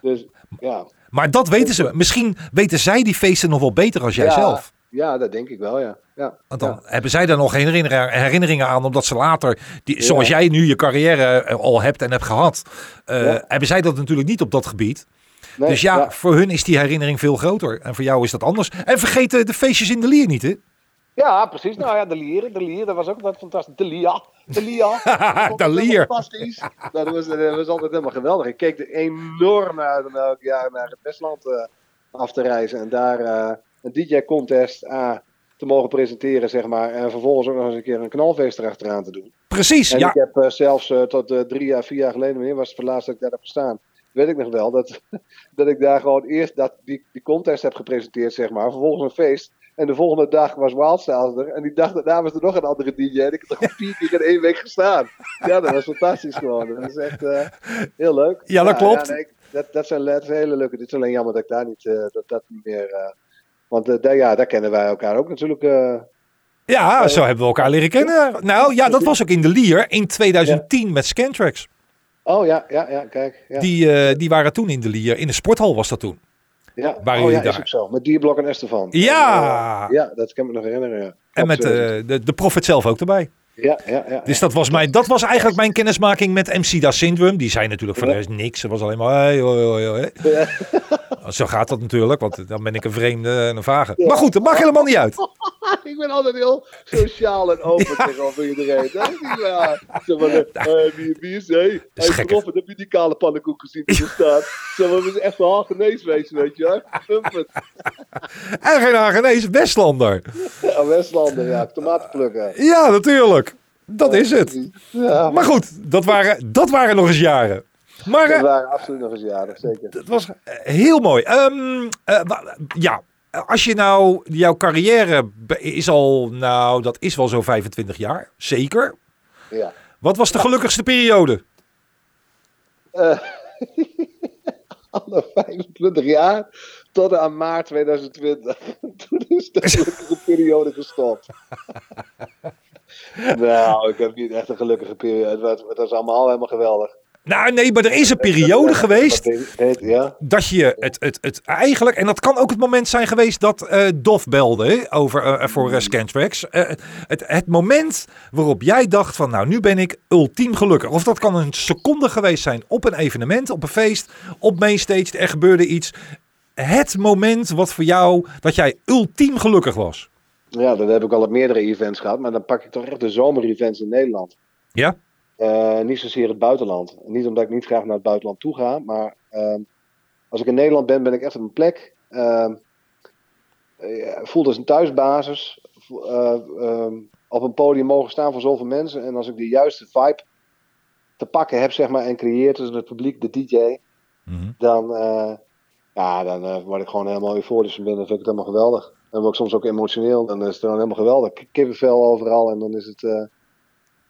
Dus ja. Maar dat weten ze. Misschien weten zij die feesten nog wel beter als jij Ja. zelf. Ja, dat denk ik wel, ja. Ja. Want dan ja. hebben zij daar nog geen herinneringen, aan, omdat ze later, die, Ja. zoals jij nu je carrière eh, al hebt en hebt gehad, eh, hebben zij dat natuurlijk niet op dat gebied. Nee, dus ja, voor hun is die herinnering veel groter. En voor jou is dat anders. En vergeet de, feestjes in de Lier niet, hè? Ja, precies. Nou ja, de Lier, de Lier, dat was ook wat fantastisch. De Lia, de Lia. De Lier. Fantastisch. Dat, was, dat was altijd helemaal geweldig. Ik keek er enorm naar om elk jaar naar het Westland eh, af te reizen. En daar eh, een DJ-contest ah, te mogen presenteren, zeg maar. En vervolgens ook nog eens een keer een knalfeest erachteraan te doen. Precies, En ja. ik heb eh, zelfs eh, tot eh, drie jaar, vier jaar geleden, wanneer was het voor laatst dat ik daar heb gestaan? Weet ik nog wel, dat, dat ik daar gewoon eerst dat, die, die contest heb gepresenteerd, zeg maar. Vervolgens een feest. En de volgende dag was Wildstyles er. En die dag daarna was er nog een andere DJ. En ik heb er vier keer in één week gestaan. Ja, dat was fantastisch gewoon. Dat is echt heel leuk. Ja, dat klopt. nee, dat, dat, zijn, dat zijn hele leuke. Het is alleen jammer dat ik daar niet, dat, dat niet meer... want eh, daar, ja, daar kennen wij elkaar ook natuurlijk. eh, Ja, zo hebben we elkaar leren kennen. Nou ja, dat was ook in de Lier in 2010 met Scantrax. Oh ja, ja, ja, kijk. Ja, Die, eh, die waren toen in de Lier. In de sporthal was dat toen. ja. waren oh, is ook zo. Met Dierblok en Estefan. Ja! En, eh, ja, dat kan ik me nog herinneren. Ja. En met eh, de, de Prophet zelf ook erbij. Ja, ja, ja. Dus dat was, mijn, dat was eigenlijk mijn kennismaking met MC Da Syndrome. Die zei natuurlijk de Ja. rest niks. Het was alleen maar... Hey, hoi, hoi, hoi. Zo gaat dat natuurlijk, want dan ben ik een vreemde en een vage. Maar goed, dat maakt helemaal niet uit. ik ben altijd heel sociaal en open tegenover iedereen. Dat is niet waar. Zeg maar, eh, wie, wie is hij? Hij is. Heb je die kale pannenkoek gezien die er staat? Zeg maar, we echt wel genees weet je wel. En geen Hagenees, Westlander. Ja, Westlanden, ja. Tomaten plukken. Ja, natuurlijk. Dat is het. Ja, Maar goed, dat waren, dat waren nog eens jaren. Maar dat eh, waren absoluut nog eens jaren, zeker. het was eh, heel mooi. Ehm, eh, ja, als je nou, jouw carrière is al, nou, dat is wel zo 25 jaar, zeker. Ja. Wat was de gelukkigste periode? Eh, alle 25 jaar tot aan maart 2020. Toen is de gelukkige periode gestopt. nou, ik heb niet echt een gelukkige periode. Het was, het was allemaal helemaal geweldig. Nou, nee, maar er is een periode geweest dat je het, het, het eigenlijk, en dat kan ook het moment zijn geweest dat eh Dof belde over, eh, voor uh, Scantrax. Eh, het, het moment waarop jij dacht van, nou, nu ben ik ultiem gelukkig. Of dat kan een seconde geweest zijn op een evenement, op een feest, op mainstage, er gebeurde iets. Het moment wat voor jou, dat jij ultiem gelukkig was. ja, dat heb ik al op meerdere events gehad. Maar dan pak ik toch echt de zomerevents in Nederland. Ja? Eh, niet zozeer het buitenland. Niet omdat ik niet graag naar het buitenland toe ga, maar ehm, als ik in Nederland ben, ben ik echt op een plek. ehm eh, voelt als een thuisbasis. Eh, ehm, op een podium mogen staan voor zoveel mensen. En als ik de juiste vibe te pakken heb, zeg maar, en creëer tussen het publiek, de DJ, Mhm. dan, ja, dan word ik gewoon helemaal euforisch van binnen. Dan vind ik het helemaal geweldig. Dan word ik soms ook emotioneel. Dan is het gewoon helemaal geweldig. Kippenvel overal. En dan is het,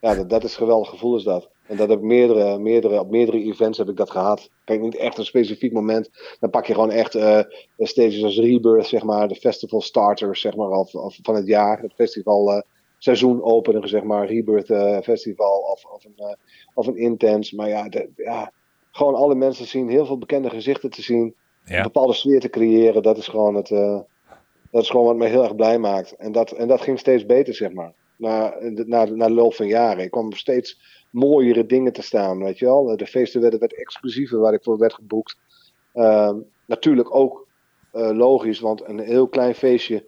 ja, dat, dat is geweldig gevoel is dat. En dat heb ik meerdere, meerdere, op meerdere events heb ik dat gehad. Kijk, niet echt een specifiek moment. Dan pak je gewoon echt eh stages als Rebirth, zeg maar. De festival starters, zeg maar, of, of van het jaar. Het festival eh seizoenopener, zeg maar. Rebirth eh, festival of, of, een, of een Intense. Maar ja, de- ja, gewoon alle mensen zien. Heel veel bekende gezichten te zien Ja. een bepaalde sfeer te creëren, dat is gewoon het. dat is gewoon wat me heel erg blij maakt. En dat, en dat ging steeds beter, zeg maar. Na, na, na de loop van jaren. Ik kwam steeds mooiere dingen te staan, weet je wel. De feesten werden wat exclusiever waar ik voor werd geboekt. Ehm, natuurlijk ook eh, logisch, want een heel klein feestje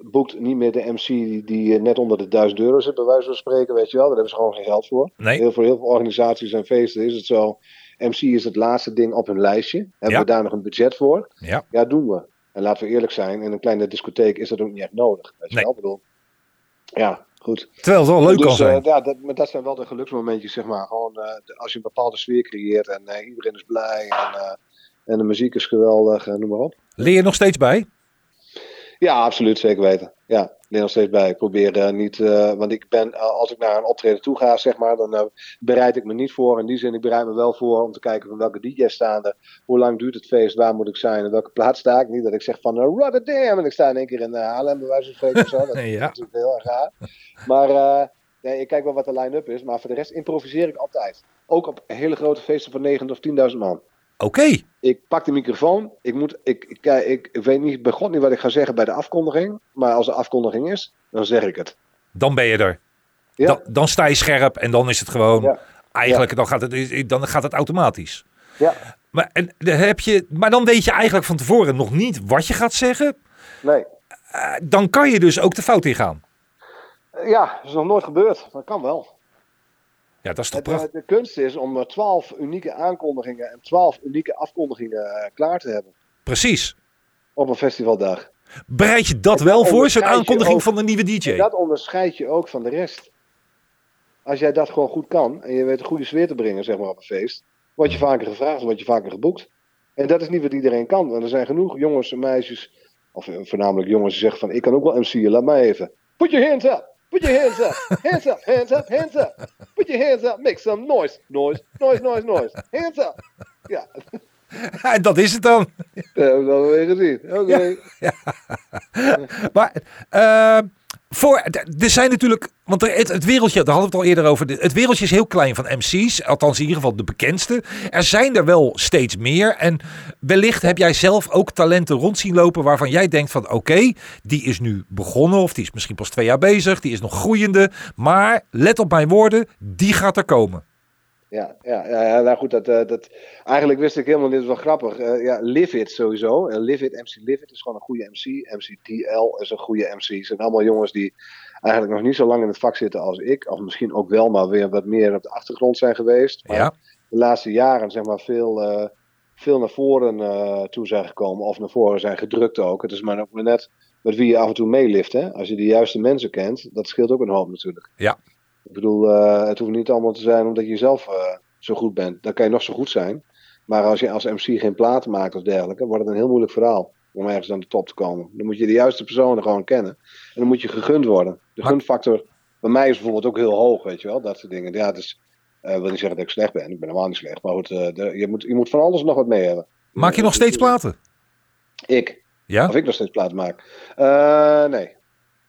boekt niet meer de MC die, die eh, net onder de 1000 euro zit, bij wijze van spreken, weet je wel. Daar hebben ze gewoon geen geld voor. Nee. Heel, voor heel veel organisaties en feesten is het zo. MC is het laatste ding op hun lijstje. Hebben Ja. we daar nog een budget voor? Ja. Ja, doen we. En laten we eerlijk zijn, in een kleine discotheek is dat ook niet echt nodig. Weet je Nee. wel? Ik bedoel, ja, goed. Terwijl het wel leuk dus, kan zijn. eh, ja, dat, maar dat zijn wel de geluksmomentjes, zeg maar. Gewoon eh, als je een bepaalde sfeer creëert en eh, iedereen is blij en, en de muziek is geweldig, en noem maar op. Leer je nog steeds bij? Ja, absoluut, zeker weten. Ja, ik ben er nog steeds bij. Ik probeer eh, niet, eh, want ik ben, eh, als ik naar een optreden toe ga, zeg maar, dan bereid ik me niet voor. In die zin, ik bereid me wel voor om te kijken van welke DJ's staan er. Hoe lang duurt het feest? Waar moet ik zijn? En welke plaats sta ik? Niet dat ik zeg van Rotterdam en ik sta in één keer in uh, Haarlem, bij wijze van spreken of zo. Dat is Ja. natuurlijk heel erg raar. Maar nee, ik kijk wel wat de line-up is. Maar voor de rest improviseer ik altijd. Ook op hele grote feesten van 9 of 10.000 man. Oké, Ik pak de microfoon. Ik, moet, ik, ik, ik, ik weet niet bij God niet wat ik ga zeggen bij de afkondiging. Maar als de afkondiging is, dan zeg ik het. dan ben je er. Ja. Dan, dan sta je scherp en dan is het gewoon... Ja. Eigenlijk, dan, gaat het, dan gaat het automatisch. Ja, Maar, en, dan heb je, maar dan weet je eigenlijk van tevoren nog niet wat je gaat zeggen. nee. Eh, dan kan je dus ook de fout ingaan. Ja, dat is nog nooit gebeurd. Dat kan wel. Ja, dat is toch eh, prachtig. de kunst is om eh, 12 unieke aankondigingen en 12 unieke afkondigingen eh, klaar te hebben. Precies. Op een festivaldag. Bereid je dat En wel dat voor, zo'n aankondiging ook. van een nieuwe DJ? Dat onderscheid je ook van de rest. Als jij dat gewoon goed kan en je weet een goede sfeer te brengen zeg maar, op een feest, word je vaker gevraagd, word je vaker geboekt. En dat is niet wat iedereen kan. Want er zijn genoeg jongens en meisjes, of voornamelijk jongens die zeggen van ik kan ook wel MC'en, laat mij even. Put your hands up! Put your hands up! Hands up, hands up, hands up! Put your hands up, make some noise! Noise, noise, noise, noise! Hands up! Ja, En dat is het dan. dat hebben we dan weer gezien. Oké. Maar eh, voor, er zijn natuurlijk, want het, wereldje, daar hadden we het al eerder over. Het wereldje is heel klein van MC's, althans in ieder geval de bekendste. Er zijn er wel steeds meer. En wellicht heb jij zelf ook talenten rond zien lopen waarvan jij denkt van oké, die is nu begonnen of die is misschien pas twee jaar bezig, die is nog groeiende. Maar let op mijn woorden, die gaat er komen. Ja, ja, ja, nou goed, dat, eh, dat, eigenlijk wist ik helemaal, dit is wel grappig. Eh, ja, Live It sowieso. Uh, Live It, MC Live It is gewoon een goede MC. MC DL is een goede MC. Het zijn allemaal jongens die eigenlijk nog niet zo lang in het vak zitten als ik. Of misschien ook wel, maar weer wat meer op de achtergrond zijn geweest. Maar Ja. de laatste jaren zeg maar veel, veel naar voren toe zijn gekomen. Of naar voren zijn gedrukt ook. Het is maar ook maar net met wie je af en toe meelift. Hè? Als je de juiste mensen kent, dat scheelt ook een hoop natuurlijk. Ja. Ik bedoel, eh, het hoeft niet allemaal te zijn omdat je zelf eh, zo goed bent. Dan kan je nog zo goed zijn. Maar als je als MC geen platen maakt of dergelijke, wordt het een heel moeilijk verhaal om ergens aan de top te komen. Dan moet je de juiste personen gewoon kennen. En dan moet je gegund worden. De gunfactor bij mij is bijvoorbeeld ook heel hoog, weet je wel. Dat soort dingen. Ja, dus, eh wil niet zeggen dat ik slecht ben. Ik ben helemaal niet slecht. Maar goed, de- je, moet, je moet van alles nog wat mee hebben. Maak je nog steeds platen? Ik. Ja? Of ik nog steeds platen maak. Nee.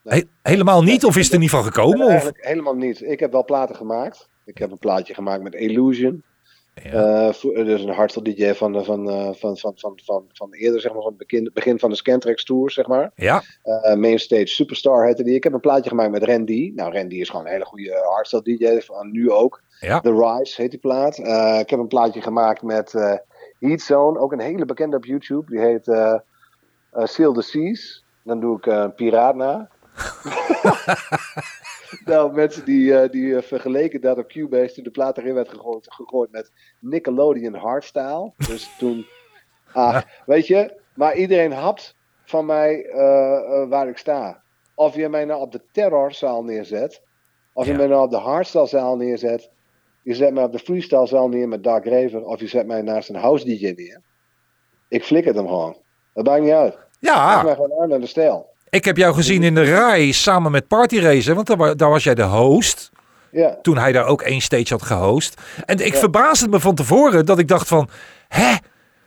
He- helemaal niet? Of is het er niet van gekomen? Of? Eigenlijk helemaal niet. Ik heb wel platen gemaakt. Ik heb een plaatje gemaakt met Illusion. Ja. Dus een hardstyle DJ van, van, eh, van, van, van, van, van eerder, zeg maar, van het begin, begin van de Scantrax Tour, zeg maar. Ja? Eh Mainstage Superstar heette die. Ik heb een plaatje gemaakt met Randy. Nou, Randy is gewoon een hele goede hardstyle DJ, van nu ook. Ja. The Rise heet die plaat. Ik heb een plaatje gemaakt met eh Heat Zone, ook een hele bekende op YouTube. Die heet Seal the Seas. Dan doe ik een piraat na. nou, mensen die, eh, die eh, vergeleken dat op Cubase toen de plaat erin werd gegooid, gegooid met Nickelodeon Hardstyle. Dus toen, ah, weet je, maar iedereen hapt van mij eh, waar ik sta. Of je mij nou op de terrorzaal neerzet, of je Ja. mij nou op de hardstyle-zaal neerzet, je zet mij op de freestyle-zaal neer met Dark Raver, of je zet mij naast een house DJ neer. Ik flikker hem gewoon. Dat maakt niet uit. Maak Ja, mij gewoon aan naar de stijl. Ik heb jou gezien in de RAI samen met Party Racer, want daar, daar was jij de host. Ja. toen hij daar ook één stage had gehost. En ik verbaasde me van tevoren dat ik dacht van, hè?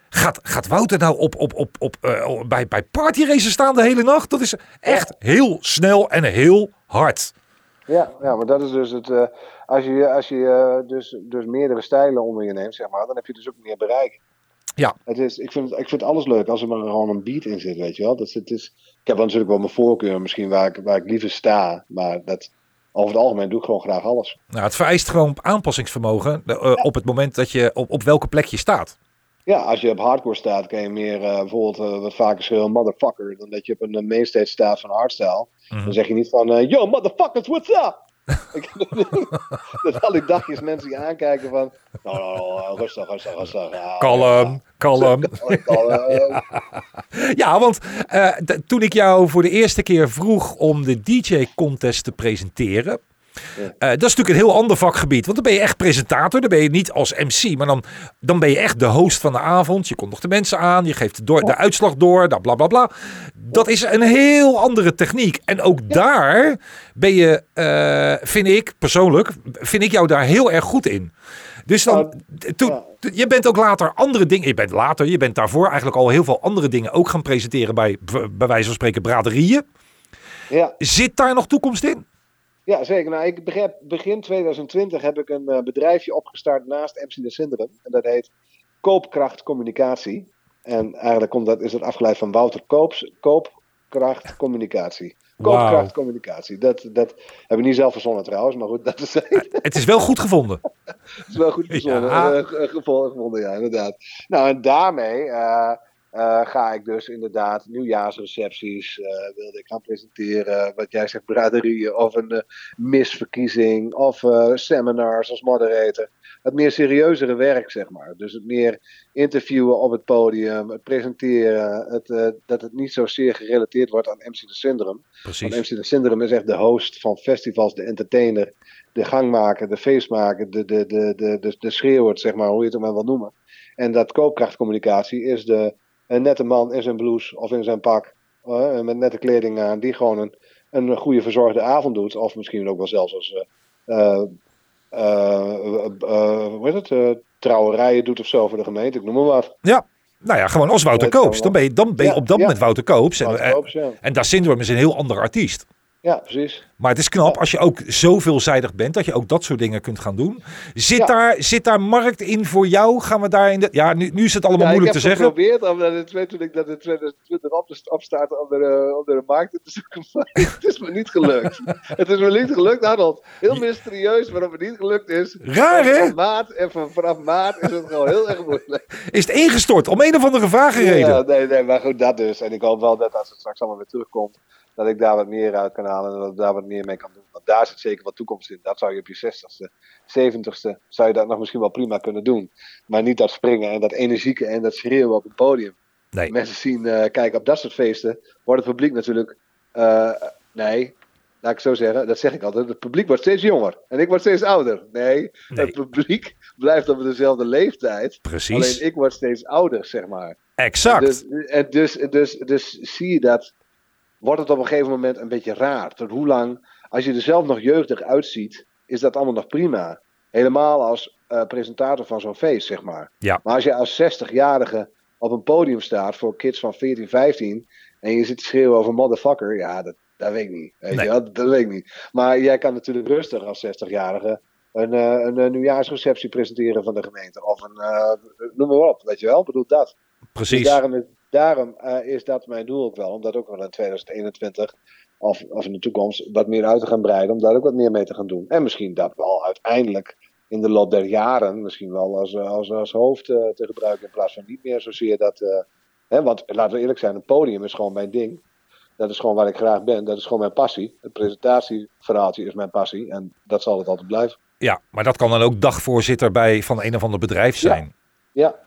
Gaat, gaat Wouter nou op, op, op, op, eh, bij, bij Party Racer staan de hele nacht? Dat is echt heel snel en heel hard. Ja, ja, maar dat is dus het. eh, als je, als je eh, dus, dus meerdere stijlen onder je neemt, zeg maar, dan heb je dus ook meer bereik. Ja. Het is, ik, vind, ik vind alles leuk als er maar gewoon een beat in zit, weet je wel. Dat is, het is, ik heb natuurlijk wel mijn voorkeur, misschien waar ik, waar ik liever sta. Maar dat, over het algemeen doe ik gewoon graag alles. Nou, het vereist gewoon aanpassingsvermogen eh, op het moment dat je op, op welke plek je staat. Ja, als je op hardcore staat, kan je meer eh, bijvoorbeeld eh, wat vaker schreeuwen motherfucker. Dan dat je op een mainstage staat van hardstyle. Mhm. Dan zeg je niet van yo motherfuckers, what's up? Dat al die dagjes mensen je aankijken van. Nou, nou, nou, rustig, rustig, rustig. Ja, Kalm, kalm. ja, kalm, Ja, want eh, toen ik jou voor de eerste keer vroeg om de DJ-contest te presenteren, Eh, dat is natuurlijk een heel ander vakgebied. Want dan ben je echt presentator. Dan ben je niet als MC. Maar dan, dan ben je echt de host van de avond. Je komt nog de mensen aan. Je geeft de, de uitslag door. Dat bla bla bla. Dat is een heel andere techniek. En ook daar ben je, eh, vind ik persoonlijk, vind ik jou daar heel erg goed in. Dus dan, Nou, toen, je bent ook later andere dingen. Je bent later, je bent daarvoor eigenlijk al heel veel andere dingen ook gaan presenteren bij, bij wijze van spreken, braderieën. Ja, Zit daar nog toekomst in? Ja zeker. Nou, ik begrijp, begin 2020 heb ik een eh, bedrijfje opgestart naast MC de Syndroom. En dat heet Koopkracht Communicatie. En eigenlijk komt dat, is het afgeleid van Wouter Koops, Koopkracht Communicatie. Koopkracht Communicatie. Dat, dat heb ik niet zelf verzonnen trouwens, maar goed, dat is, Het is wel goed gevonden. is wel goed verzonnen. Ja. Eh, ge- gevonden, gevonden, ja, inderdaad. Nou, en daarmee eh, eh, ga ik dus inderdaad nieuwjaarsrecepties, eh, wilde ik gaan presenteren, wat jij zegt, braderieën, of een eh, misverkiezing, of seminars als moderator. Het meer serieuzere werk, zeg maar. Dus het meer interviewen op het podium, het presenteren, het, dat het niet zozeer gerelateerd wordt aan MC de Syndroom. Want. MC de Syndroom is echt de host van festivals, de entertainer, de gangmaker, de feestmaker, de, de, de, de, de, de zeg maar, hoe je het ook maar wil noemen. En dat koopkrachtcommunicatie is de een nette man in zijn blouse of in zijn pak, eh, met nette kleding aan, die gewoon een, een goede verzorgde avond doet. Of misschien ook wel zelfs als eh, hoe heet het, trouwerijen doet of zo voor de gemeente, ik noem maar wat. Ja, nou ja, gewoon als Wouter Koops. Dan ben je, dan ben je Ja, op dat ja. moment Wouter Koops. En, Wouter en, Koops, ja. en Dat Syndrome is een heel ander artiest. Ja, precies. Maar het is knap als je ook zo veelzijdig bent dat je ook dat soort dingen kunt gaan doen. Zit, Ja. daar, zit daar markt in voor jou? Gaan we daar in de. Ja, nu, nu is het allemaal Ja, moeilijk te ik heb zeggen. geprobeerd om dat in twee- toen ik dat in 2020 op, opstartte om de, markt te zoeken. Maar het is me niet gelukt. het is me niet gelukt, Arnold. Heel mysterieus waarom het niet gelukt is. Raar, hè? Vanaf maart, en van, vanaf maart is het gewoon heel erg moeilijk. Is het ingestort om een of andere vage reden? Ja, nee, nee, maar goed, dat dus. En ik hoop wel dat als het straks allemaal weer terugkomt, dat ik daar wat meer uit kan halen en dat ik daar wat meer mee kan doen. Want daar zit zeker wat toekomst in. Dat zou je op je 60ste, 70ste, zou je dat nog misschien wel prima kunnen doen. Maar niet dat springen en dat energieke en dat schreeuwen op het podium. Nee. Mensen zien, eh kijk, op dat soort feesten wordt het publiek natuurlijk, eh, nee, laat ik zo zeggen, dat zeg ik altijd, het publiek wordt steeds jonger en ik word steeds ouder. Nee, Nee. het publiek blijft op dezelfde leeftijd, Precies. alleen ik word steeds ouder, zeg maar. Exact. Dus, en dus, dus, dus zie je dat, wordt het op een gegeven moment een beetje raar. Tot hoe lang, als je er zelf nog jeugdig uitziet, is dat allemaal nog prima. Helemaal als eh, presentator van zo'n feest, zeg maar. Ja. Maar als je als 60-jarige op een podium staat voor kids van 14, 15 en je zit te schreeuwen over motherfucker, ja, dat, dat weet ik niet. Weet Nee. je? Dat weet ik niet. Maar jij kan natuurlijk rustig als 60-jarige een, eh, een, eh, nieuwjaarsreceptie presenteren van de gemeente. Of een, noem maar op, weet je wel? Bedoel dat. Precies. Dus daarom, is- daarom eh, is dat mijn doel ook wel. Om dat ook wel in 2021 of, of in de toekomst wat meer uit te gaan breiden. Om daar ook wat meer mee te gaan doen. En misschien dat wel uiteindelijk in de loop der jaren misschien wel als, eh, als, als hoofd eh, te gebruiken. In plaats van niet meer zozeer dat... hè, want laten we eerlijk zijn, een podium is gewoon mijn ding. Dat is gewoon waar ik graag ben. Dat is gewoon mijn passie. Het presentatieverhaaltje is mijn passie. En dat zal het altijd blijven. Ja, maar dat kan dan ook dagvoorzitter bij van een of ander bedrijf zijn. Ja,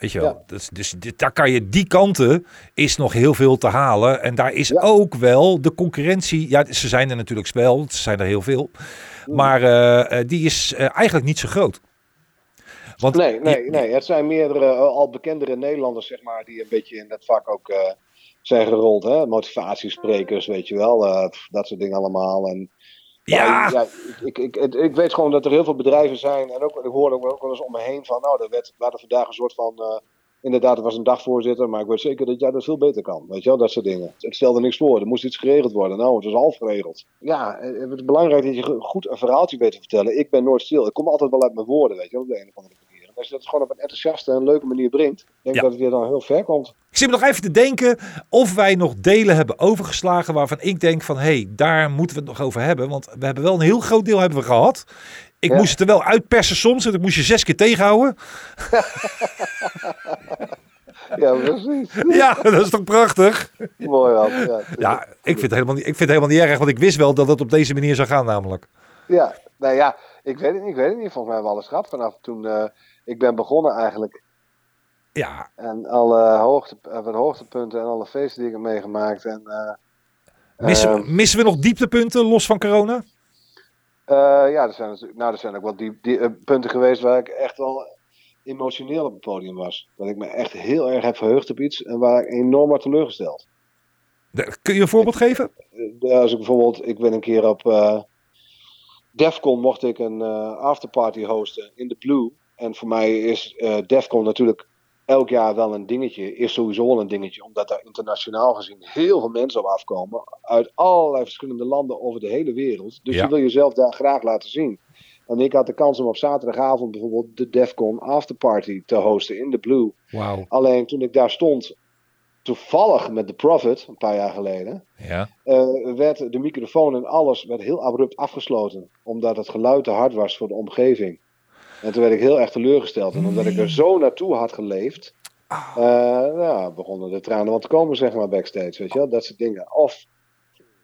Weet je wel. Ja. Dus, dus dit- daar kan je die kanten is nog heel veel te halen. En daar is Ja. ook wel de concurrentie. Ja, ze zijn er natuurlijk wel. Ze zijn er heel veel. Maar eh, eh, die is eh, eigenlijk niet zo groot. Want Nee, nee, nee. Het zijn meerdere al bekendere Nederlanders, zeg maar, die een beetje in dat vak ook zijn gerold. Hè? Motivatiesprekers, weet je wel. dat soort dingen allemaal. En, Ja. ik, ik, ik, ik weet gewoon dat er heel veel bedrijven zijn. En ook, ik hoor ook, wel eens om me heen van, nou, er werd, we hadden vandaag een soort van... eh, inderdaad, er was een dagvoorzitter, maar ik weet zeker dat jij dat veel beter kan. Weet je wel, dat soort dingen. Het stelde niks voor, er moest iets geregeld worden. Nou, het was half geregeld. Ja, eh, het is belangrijk dat je go- goed een verhaaltje weet te vertellen. Ik ben nooit stil. Ik kom altijd wel uit mijn woorden, weet je wel, op de een of andere manier. Als je dat gewoon op een enthousiaste en leuke manier brengt, denk ik Ja. dat het je dan heel ver komt. Ik zit me nog even te denken of wij nog delen hebben overgeslagen waarvan ik denk van hé, hey, daar moeten we het nog over hebben. Want we hebben wel een heel groot deel hebben we gehad. Ik Ja. moest het er wel uitpersen soms en ik moest je zes keer tegenhouden. Ja, precies. Ja, dat is toch prachtig? Mooi wel. Ja, Ja, ik vind, het helemaal niet, ik vind het helemaal niet erg, want ik wist wel dat het op deze manier zou gaan namelijk. Ja, nou ja, ik weet het niet. Ik weet het niet. Volgens mij hebben we alles gehad vanaf toen eh, ik ben begonnen eigenlijk. Ja, En alle hoogte, eh, hoogtepunten en alle feesten die ik heb meegemaakt. En, eh, missen, ehm, missen we nog dieptepunten los van corona? Eh, ja, er zijn, natuurlijk- nou, er zijn ook wel die, die punten geweest waar ik echt wel emotioneel op het podium was. Dat ik me echt heel erg heb verheugd op iets en waar ik enorm werd teleurgesteld. De- Kun je een voorbeeld geven? Als ik bijvoorbeeld, ik ben een keer op Defcon mocht ik een afterparty hosten in de Blue. En voor mij is eh Defcon natuurlijk elk jaar wel een dingetje. Is sowieso wel een dingetje, omdat daar internationaal gezien heel veel mensen op afkomen. Uit allerlei verschillende landen over de hele wereld. Dus Ja. je wil jezelf daar graag laten zien. En ik had de kans om op zaterdagavond bijvoorbeeld de Defcon afterparty te hosten in de Blue. Wauw. Alleen toen ik daar stond, toevallig met The Prophet, een paar jaar geleden Ja. eh, werd de microfoon en alles werd heel abrupt afgesloten. Omdat het geluid te hard was voor de omgeving. En toen werd ik heel erg teleurgesteld. En omdat ik er zo naartoe had geleefd, Ah. eh, ja, begonnen de tranen wat te komen, zeg maar, backstage. Weet je wel? Dat soort dingen. Of,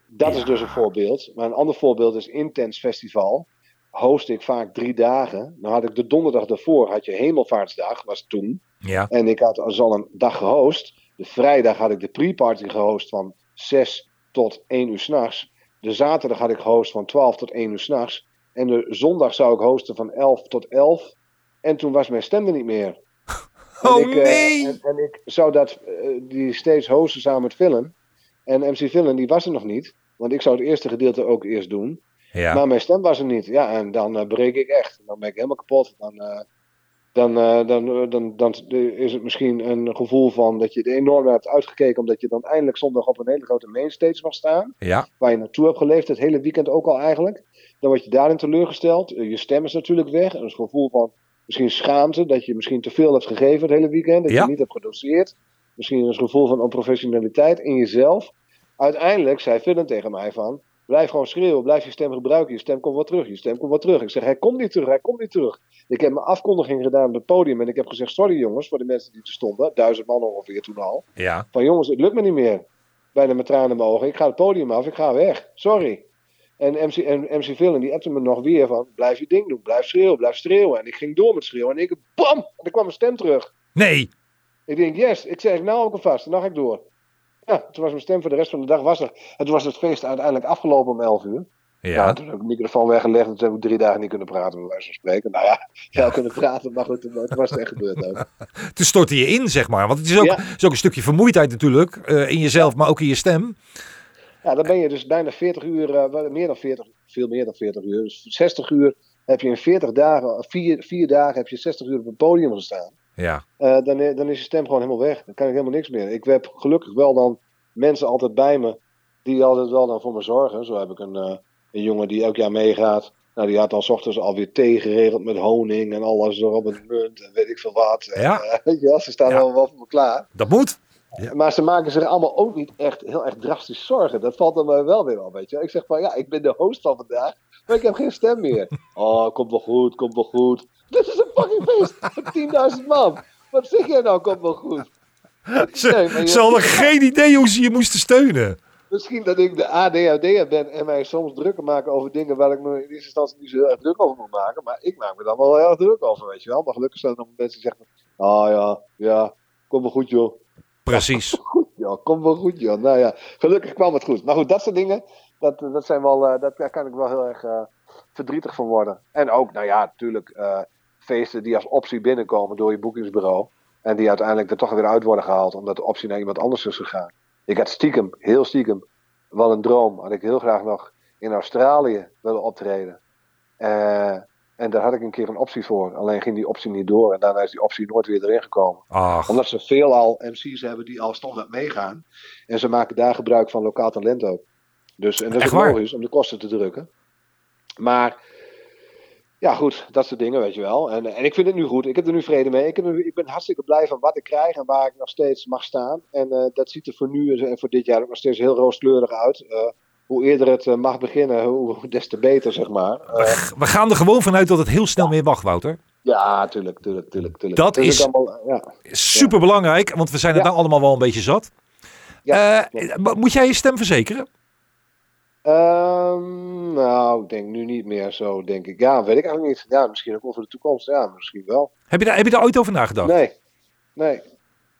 dat is dus een voorbeeld. Maar een ander voorbeeld is Intens Festival. Host ik vaak drie dagen. Dan had ik de donderdag daarvoor, had je Hemelvaartsdag, was toen. Ja. En ik had al een dag gehost. De vrijdag had ik de pre-party gehost van 6 tot 1 uur s'nachts. De zaterdag had ik gehost van 12 tot 1 uur s'nachts. En de zondag zou ik hosten van 11 tot 11. En toen was mijn stem er niet meer. En Oh ik, eh, nee! en, en ik zou dat, eh, die steeds hosten samen met Villain. En MC Villain die was er nog niet. Want ik zou het eerste gedeelte ook eerst doen. Ja. Maar mijn stem was er niet. Ja, en dan eh, breek ik echt. Dan ben ik helemaal kapot. Dan, dan, eh, dan, dan, dan is het misschien een gevoel van dat je er enorm hebt uitgekeken. Omdat je dan eindelijk zondag op een hele grote mainstage mag staan. Ja. Waar je naartoe hebt geleefd, het hele weekend ook al eigenlijk. Dan word je daarin teleurgesteld. Eh, Je stem is natuurlijk weg. Een gevoel van misschien schaamte. Dat je misschien te veel hebt gegeven het hele weekend. Dat Ja. je niet hebt gedoseerd. Misschien een gevoel van onprofessionaliteit in jezelf. Uiteindelijk zei Villain tegen mij van... Blijf gewoon schreeuwen, blijf je stem gebruiken. Je stem komt wel terug, je stem komt wel terug. Ik zeg, hij komt niet terug, hij komt niet terug. Ik heb mijn afkondiging gedaan op het podium en ik heb gezegd, sorry jongens, voor de mensen die er stonden. Duizend man ongeveer toen al. Ja. Van jongens, het lukt me niet meer. Bijna met tranen in mijn ogen. Ik ga het podium af, ik ga weg. Sorry. En MC, en MC Villain die appte me nog weer van, blijf je ding doen, blijf schreeuwen, blijf schreeuwen. En ik ging door met schreeuwen en ik, bam, en er kwam mijn stem terug. Nee. Ik denk, yes, ik zeg, nou ook vast, en dan ga ik door. Ja, toen was mijn stem voor de rest van de dag was er. En toen was het feest uiteindelijk afgelopen om 11 uur. Ja. Ja. toen heb ik de microfoon weggelegd en toen heb ik drie dagen niet kunnen praten, bij wijze van spreken. Nou ja, wel kunnen praten, maar goed, het was echt gebeurd ook. Toen stortte je in, zeg maar. Want het is ook, Ja. het is ook een stukje vermoeidheid natuurlijk. eh, in jezelf, maar ook in je stem. Ja, dan ben je dus bijna 40 uur, wel meer dan 40, veel meer dan 40 uur. Dus 60 uur heb je in 40 dagen, vier, vier dagen heb je 60 uur op het podium gestaan. Ja. Eh, dan, dan is je stem gewoon helemaal weg. Dan kan ik helemaal niks meer. Ik heb gelukkig wel dan mensen altijd bij me die altijd wel dan voor me zorgen. Zo heb ik een, eh, een jongen die elk jaar meegaat. Nou, die had dan 's ochtends alweer thee geregeld met honing en alles erop met munt en weet ik veel wat. En, Ja. eh, wel, ze staan Ja. wel, wel voor me klaar. Dat moet. Ja. Maar ze maken zich allemaal ook niet echt heel erg drastisch zorgen. Dat valt dan mij wel weer al, weet je. Ik zeg van, ja, ik ben de host van vandaag, maar ik heb geen stem meer. Oh, komt wel goed, komt wel goed. Dit is een fucking feest met 10.000 man. Wat zeg jij nou, komt wel goed? Ze, Nee, maar je- ze hadden geen idee hoe ze je moesten steunen. Misschien dat ik de ADHD ben en mij soms drukker maken over dingen waar ik me in eerste instantie niet zo heel erg druk over moet maken. Maar ik maak me dan wel heel erg druk over, weet je wel. Maar gelukkig zijn er nog mensen die zeggen, oh ja, ja, komt wel goed joh. Precies. Goed joh, komt wel goed joh. Nou ja, gelukkig kwam het goed. Maar goed, dat soort dingen, dat, dat zijn wel, eh, dat, daar kan ik wel heel erg eh, verdrietig van worden. En ook, nou ja, natuurlijk eh, feesten die als optie binnenkomen door je boekingsbureau. En die uiteindelijk er toch weer uit worden gehaald, omdat de optie naar iemand anders is gegaan. Ik had stiekem, heel stiekem, wel een droom. Had ik heel graag nog in Australië willen optreden. En daar had ik een keer een optie voor. Alleen ging die optie niet door. En daarna is die optie nooit weer erin gekomen Ach, omdat ze veelal MC's hebben die al standaard meegaan. En ze maken daar gebruik van lokaal talent ook. Dus, en dat is logisch om de kosten te drukken. Maar ja, goed, dat soort dingen, weet je wel. En, en ik vind het nu goed. Ik heb er nu vrede mee. Ik, heb nu- ik ben hartstikke blij van wat ik krijg en waar ik nog steeds mag staan. En eh, dat ziet er voor nu en voor dit jaar ook nog steeds heel rooskleurig uit. Eh, hoe eerder het eh, mag beginnen, hoe des te beter, zeg maar. We gaan er gewoon vanuit dat het heel snel meer mag, Wouter. ja, tuurlijk, tuurlijk, tuurlijk. tuurlijk. Dat is- allemaal, ja. Super belangrijk, want we zijn er Ja. nou allemaal wel een beetje zat. Moet jij je stem verzekeren? Ehm, nou, ik denk nu niet meer zo, denk ik. Ja, weet ik eigenlijk niet. Ja, misschien ook wel voor de toekomst. Ja, misschien wel. Heb je daar, heb je daar ooit over nagedacht? Nee, nee.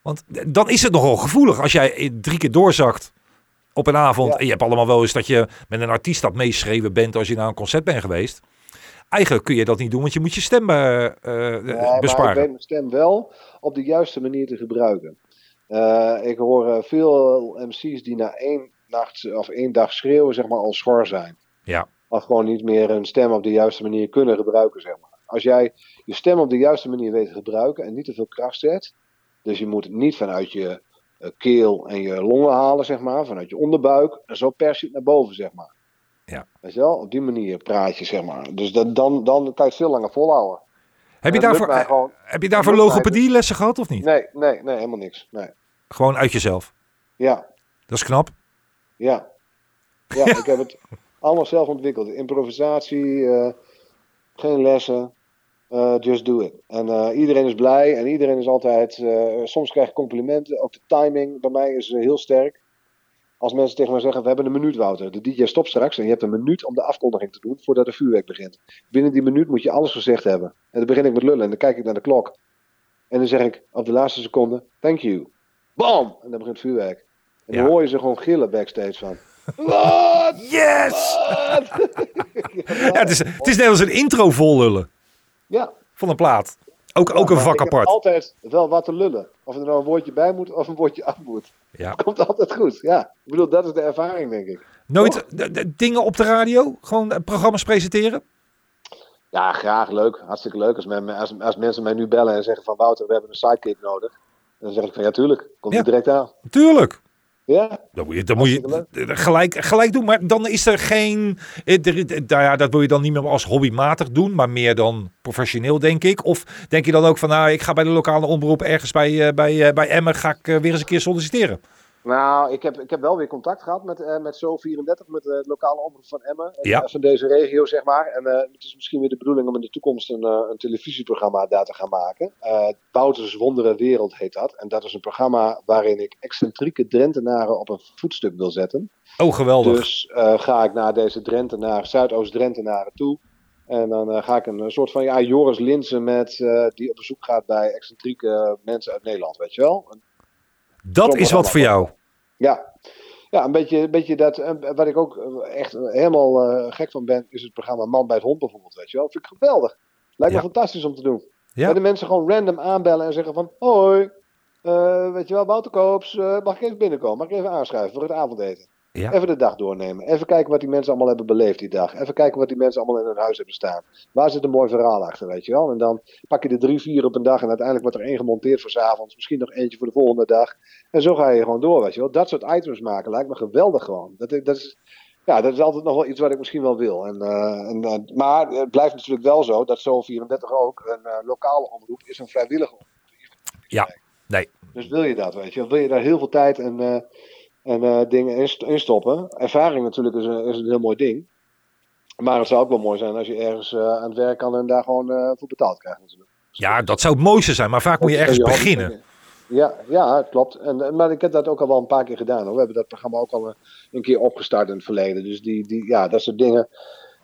Want dan is het nogal gevoelig als jij drie keer doorzakt op een avond. Ja. En je hebt allemaal wel eens dat je met een artiest dat meeschreven bent als je naar een concert bent geweest. Eigenlijk kun je dat niet doen, want je moet je stem eh, eh, maar ik besparen. weet mijn stem wel op de juiste manier te gebruiken. Eh, ik hoor eh, veel MC's die na één nacht of één dag schreeuwen, zeg maar, al schor zijn. Ja. Of gewoon niet meer hun stem op de juiste manier kunnen gebruiken, zeg maar. Als jij je stem op de juiste manier weet te gebruiken en niet te veel kracht zet. Dus je moet het niet vanuit je eh, keel en je longen halen, zeg maar. Vanuit je onderbuik. En zo pers je het naar boven, zeg maar. Ja. Weet je wel? Op die manier praat je, zeg maar. Dus dat, dan, dan kan je het veel langer volhouden. Heb je daarvoor, gewoon- heb je daarvoor lukt mij logopedielessen gehad of niet? Nee, nee, nee, helemaal niks. Nee. Gewoon uit jezelf. Ja, Dat is knap. Ja. Ja, ik heb het allemaal zelf ontwikkeld. Improvisatie, eh, geen lessen, eh, just do it. En eh, iedereen is blij en iedereen is altijd, soms krijg ik complimenten. Ook de timing bij mij is heel sterk. Als mensen tegen mij zeggen, we hebben een minuut Wouter. De DJ stopt straks en je hebt een minuut om de afkondiging te doen voordat de vuurwerk begint. Binnen die minuut moet je alles gezegd hebben. En dan begin ik met lullen en dan kijk ik naar de klok. En dan zeg ik op de laatste seconde, thank you. Bam! En dan begint vuurwerk. En dan Ja. hoor je ze gewoon gillen backstage van. Wat? Yes! Ja, het, is, het is net als een intro vol lullen Ja, van een plaat. Ook, ook een vak ik heb apart. altijd wel wat te lullen. Of er nou een woordje bij moet of een woordje af moet. Ja. Komt altijd goed. Ja, ik bedoel, dat is de ervaring, denk ik. Nooit dingen op de radio? Gewoon eh, programma's presenteren? Ja, graag, leuk. Hartstikke leuk. Als, men, als, als mensen mij nu bellen en zeggen van Wouter, we hebben een sidekick nodig. Dan zeg ik van ja, tuurlijk. Komt Ja. er direct aan. Tuurlijk. Ja, Dan moet je, dan moet je gelijk, gelijk doen. Maar dan is er geen... er- eh, nou ja, dat wil je dan niet meer als hobbymatig doen. Maar meer dan professioneel, denk ik. Of denk je dan ook van... Nou, ik ga bij de lokale omroep ergens bij, eh, bij, eh, bij Emmen... ga ik weer eens een keer solliciteren. Nou, ik heb, ik heb wel weer contact gehad met, eh met Zo34, met de lokale omroep van Emmen. En, Ja. eh, Van deze regio, zeg maar. En eh, het is misschien weer de bedoeling om in de toekomst een, eh, een televisieprogramma daar te gaan maken. Eh Wouters Wondere Wereld heet dat. En dat is een programma waarin ik excentrieke Drentenaren op een voetstuk wil zetten. Oh, geweldig. Dus eh, ga ik naar deze Drentenaren, Zuidoost-Drentenaren toe. En dan eh, ga ik een, eh, soort van ja, Joris Linsen met, eh, die op bezoek gaat bij excentrieke mensen uit Nederland, weet je wel. dat is wat voor jou. Ja, ja een, beetje, een beetje dat. eh, Wat ik ook eh, echt helemaal eh, gek van ben, is het programma Man bij het Hond bijvoorbeeld. Weet je wel? Vind ik geweldig. Lijkt me fantastisch om te doen. Ja. Dat de mensen gewoon random aanbellen en zeggen van: Hoi, eh, weet je wel, Wouter Koops, mag ik even binnenkomen? Mag ik even aanschuiven voor het avondeten? Ja. Even de dag doornemen. Even kijken wat die mensen allemaal hebben beleefd die dag. Even kijken wat die mensen allemaal in hun huis hebben staan. Waar zit een mooi verhaal achter, weet je wel? En dan pak je er drie, vier op een dag en uiteindelijk wordt er één gemonteerd voor 's avonds. Misschien nog eentje voor de volgende dag. En zo ga je gewoon door, weet je wel. Dat soort items maken lijkt me geweldig gewoon. Dat, dat, is, ja, dat is altijd nog wel iets wat ik misschien wel wil. En, eh, en, eh, maar het blijft natuurlijk wel zo dat zo'n 34 ook een eh, lokale omroep is een vrijwillige omroep. Ja, nee. Dus wil je dat, weet je? Wil je daar heel veel tijd en, en eh, dingen in, st- in stoppen? Ervaring natuurlijk is een, is een heel mooi ding. Maar het zou ook wel mooi zijn als je ergens eh, aan het werk kan en daar gewoon eh, voor betaald krijgt natuurlijk. Ja, dat zou het mooiste zijn. Maar vaak moet je ergens beginnen. Ja, ja, klopt. En, maar ik heb dat ook al wel een paar keer gedaan. Hoor. We hebben dat programma ook al een, een keer opgestart in het verleden. Dus die, die, ja, dat soort dingen.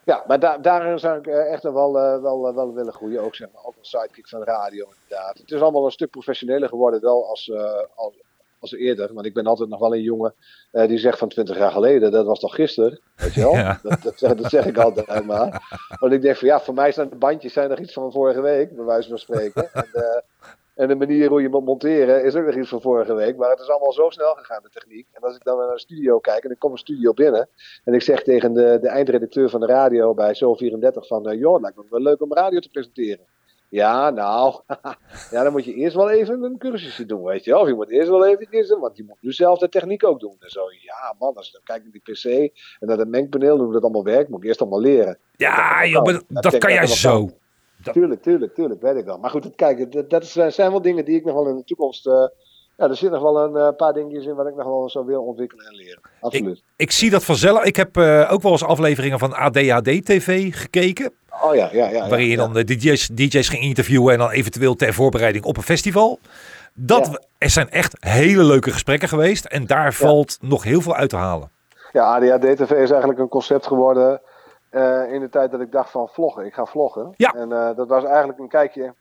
Ja, maar daar daarin zou ik echt nog wel, wel, wel willen groeien. Ook zeg maar, ook een sidekick van radio inderdaad. Het is allemaal een stuk professioneler geworden wel als, als, als eerder. Want ik ben altijd nog wel een jongen eh, die zegt van 20 jaar geleden, dat was toch gisteren? Weet je wel? Ja. Dat, dat, zeg- dat zeg ik altijd maar. Want ik denk van ja, voor mij zijn de bandjes zijn nog iets van vorige week, bij wijze van spreken. En, eh, en de manier hoe je moet monteren is ook nog iets van vorige week. Maar het is allemaal zo snel gegaan, de techniek. En als ik dan naar een studio kijk en ik kom een studio binnen. En ik zeg tegen de, de eindredacteur van de radio bij Zo34 van... eh, joh, het lijkt me wel leuk om radio te presenteren. Ja, nou, ja, dan moet je eerst wel even een cursusje doen, weet je wel. Of je moet eerst wel even, want je moet nu zelf de techniek ook doen. En zo, ja man, als ik dan kijk naar die pc en naar het mengpaneel, hoe dat allemaal werkt, moet ik eerst allemaal leren. Ja, joh, dat kan jij zo. Dat- Tuurlijk, tuurlijk, tuurlijk, weet ik wel. Maar goed, kijk, dat, zijn wel dingen die ik nog wel in de toekomst... eh, ja, er zitten nog wel een eh, paar dingetjes in wat ik nog wel zo wil ontwikkelen en leren. Absoluut. Ik zie dat vanzelf. Ik heb eh, ook wel eens afleveringen van ADHD TV gekeken. Oh ja, ja, ja. ja, waarin je ja. dan de DJ's, DJ's ging interviewen en dan eventueel ter voorbereiding op een festival. Dat, Ja. Er zijn echt hele leuke gesprekken geweest en daar valt nog heel veel uit te halen. Ja, ADHD-TV is eigenlijk een concept geworden eh, in de tijd dat ik dacht van vloggen. Ik ga vloggen. Ja. En eh, dat was eigenlijk een kijkje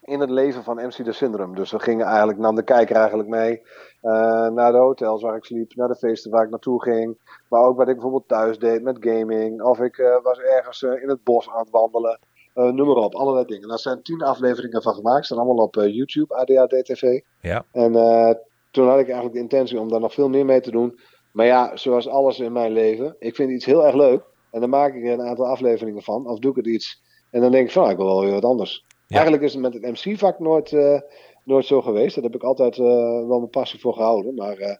in het leven van MC de Syndrome. Dus we gingen eigenlijk, nam de kijker eigenlijk mee uh, naar de hotels waar ik sliep, naar de feesten waar ik naartoe ging. Maar ook wat ik bijvoorbeeld thuis deed met gaming. Of ik uh, was ergens uh, in het bos aan het wandelen. noem maar op, allerlei dingen. Daar zijn tien afleveringen van gemaakt. Staan allemaal op YouTube, ADHD TV. Ja. En toen had ik eigenlijk de intentie om daar nog veel meer mee te doen. Maar ja, zoals alles in mijn leven, ik vind iets heel erg leuk. En dan maak ik er een aantal afleveringen van. Of doe ik het iets. En dan denk ik van, nou, ik wil wel weer wat anders. Eigenlijk is het met het MC-vak nooit, uh, nooit zo geweest. Daar heb ik altijd uh, wel mijn passie voor gehouden. Maar uh,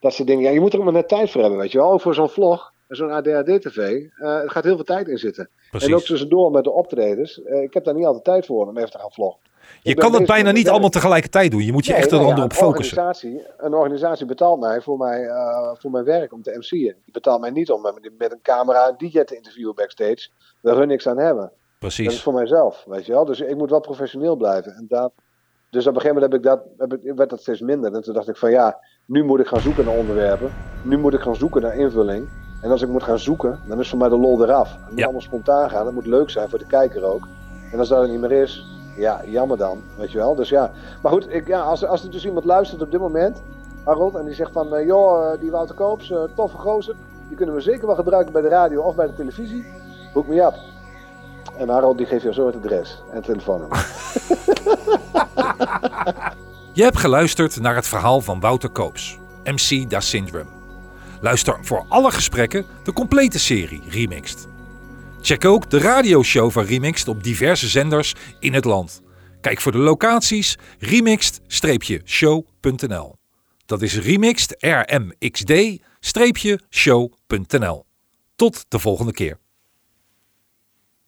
dat soort dingen, ja, je moet er ook maar net tijd voor hebben, weet je wel. Ook voor zo'n vlog en zo'n ADHD-tv. er gaat heel veel tijd in zitten. Precies. En ook tussendoor met de optredens. ik heb daar niet altijd tijd voor om even te gaan vloggen. Je kan het bijna niet allemaal tegelijkertijd doen. Je moet je nee, echt nou ja, een focussen. Organisatie, een organisatie betaalt mij voor, mij uh, voor mijn werk om te MC'en. Die betaalt mij niet om met, met een camera een DJ te interviewen backstage. Waar hun niks aan hebben. Precies. Dat is voor mijzelf, weet je wel. Dus ik moet wel professioneel blijven. En dat, dus op een gegeven moment heb ik dat, heb ik, werd dat steeds minder. En toen dacht ik van ja, nu moet ik gaan zoeken naar onderwerpen. Nu moet ik gaan zoeken naar invulling. En als ik moet gaan zoeken, dan is voor mij de lol eraf. Het moet Ja. allemaal spontaan gaan. Het moet leuk zijn voor de kijker ook. En als dat er niet meer is, ja, jammer dan, weet je wel. Dus ja, maar goed, ik, ja, als, als er dus iemand luistert op dit moment, Harold, en die zegt van, eh, joh, eh, die Wouter Koops, eh, toffe gozer, die kunnen we zeker wel gebruiken bij de radio of bij de televisie. Boek me op. En Harold die geeft jou zo het adres en telefoonnummer. Je hebt geluisterd naar het verhaal van Wouter Koops, MC Da Syndrome. Luister voor alle gesprekken de complete serie Remixed. Check ook de radioshow van Remixed op diverse zenders in het land. Kijk voor de locaties remixed-show.nl. Dat is remixed, R-M-X-D, show.nl. Tot de volgende keer.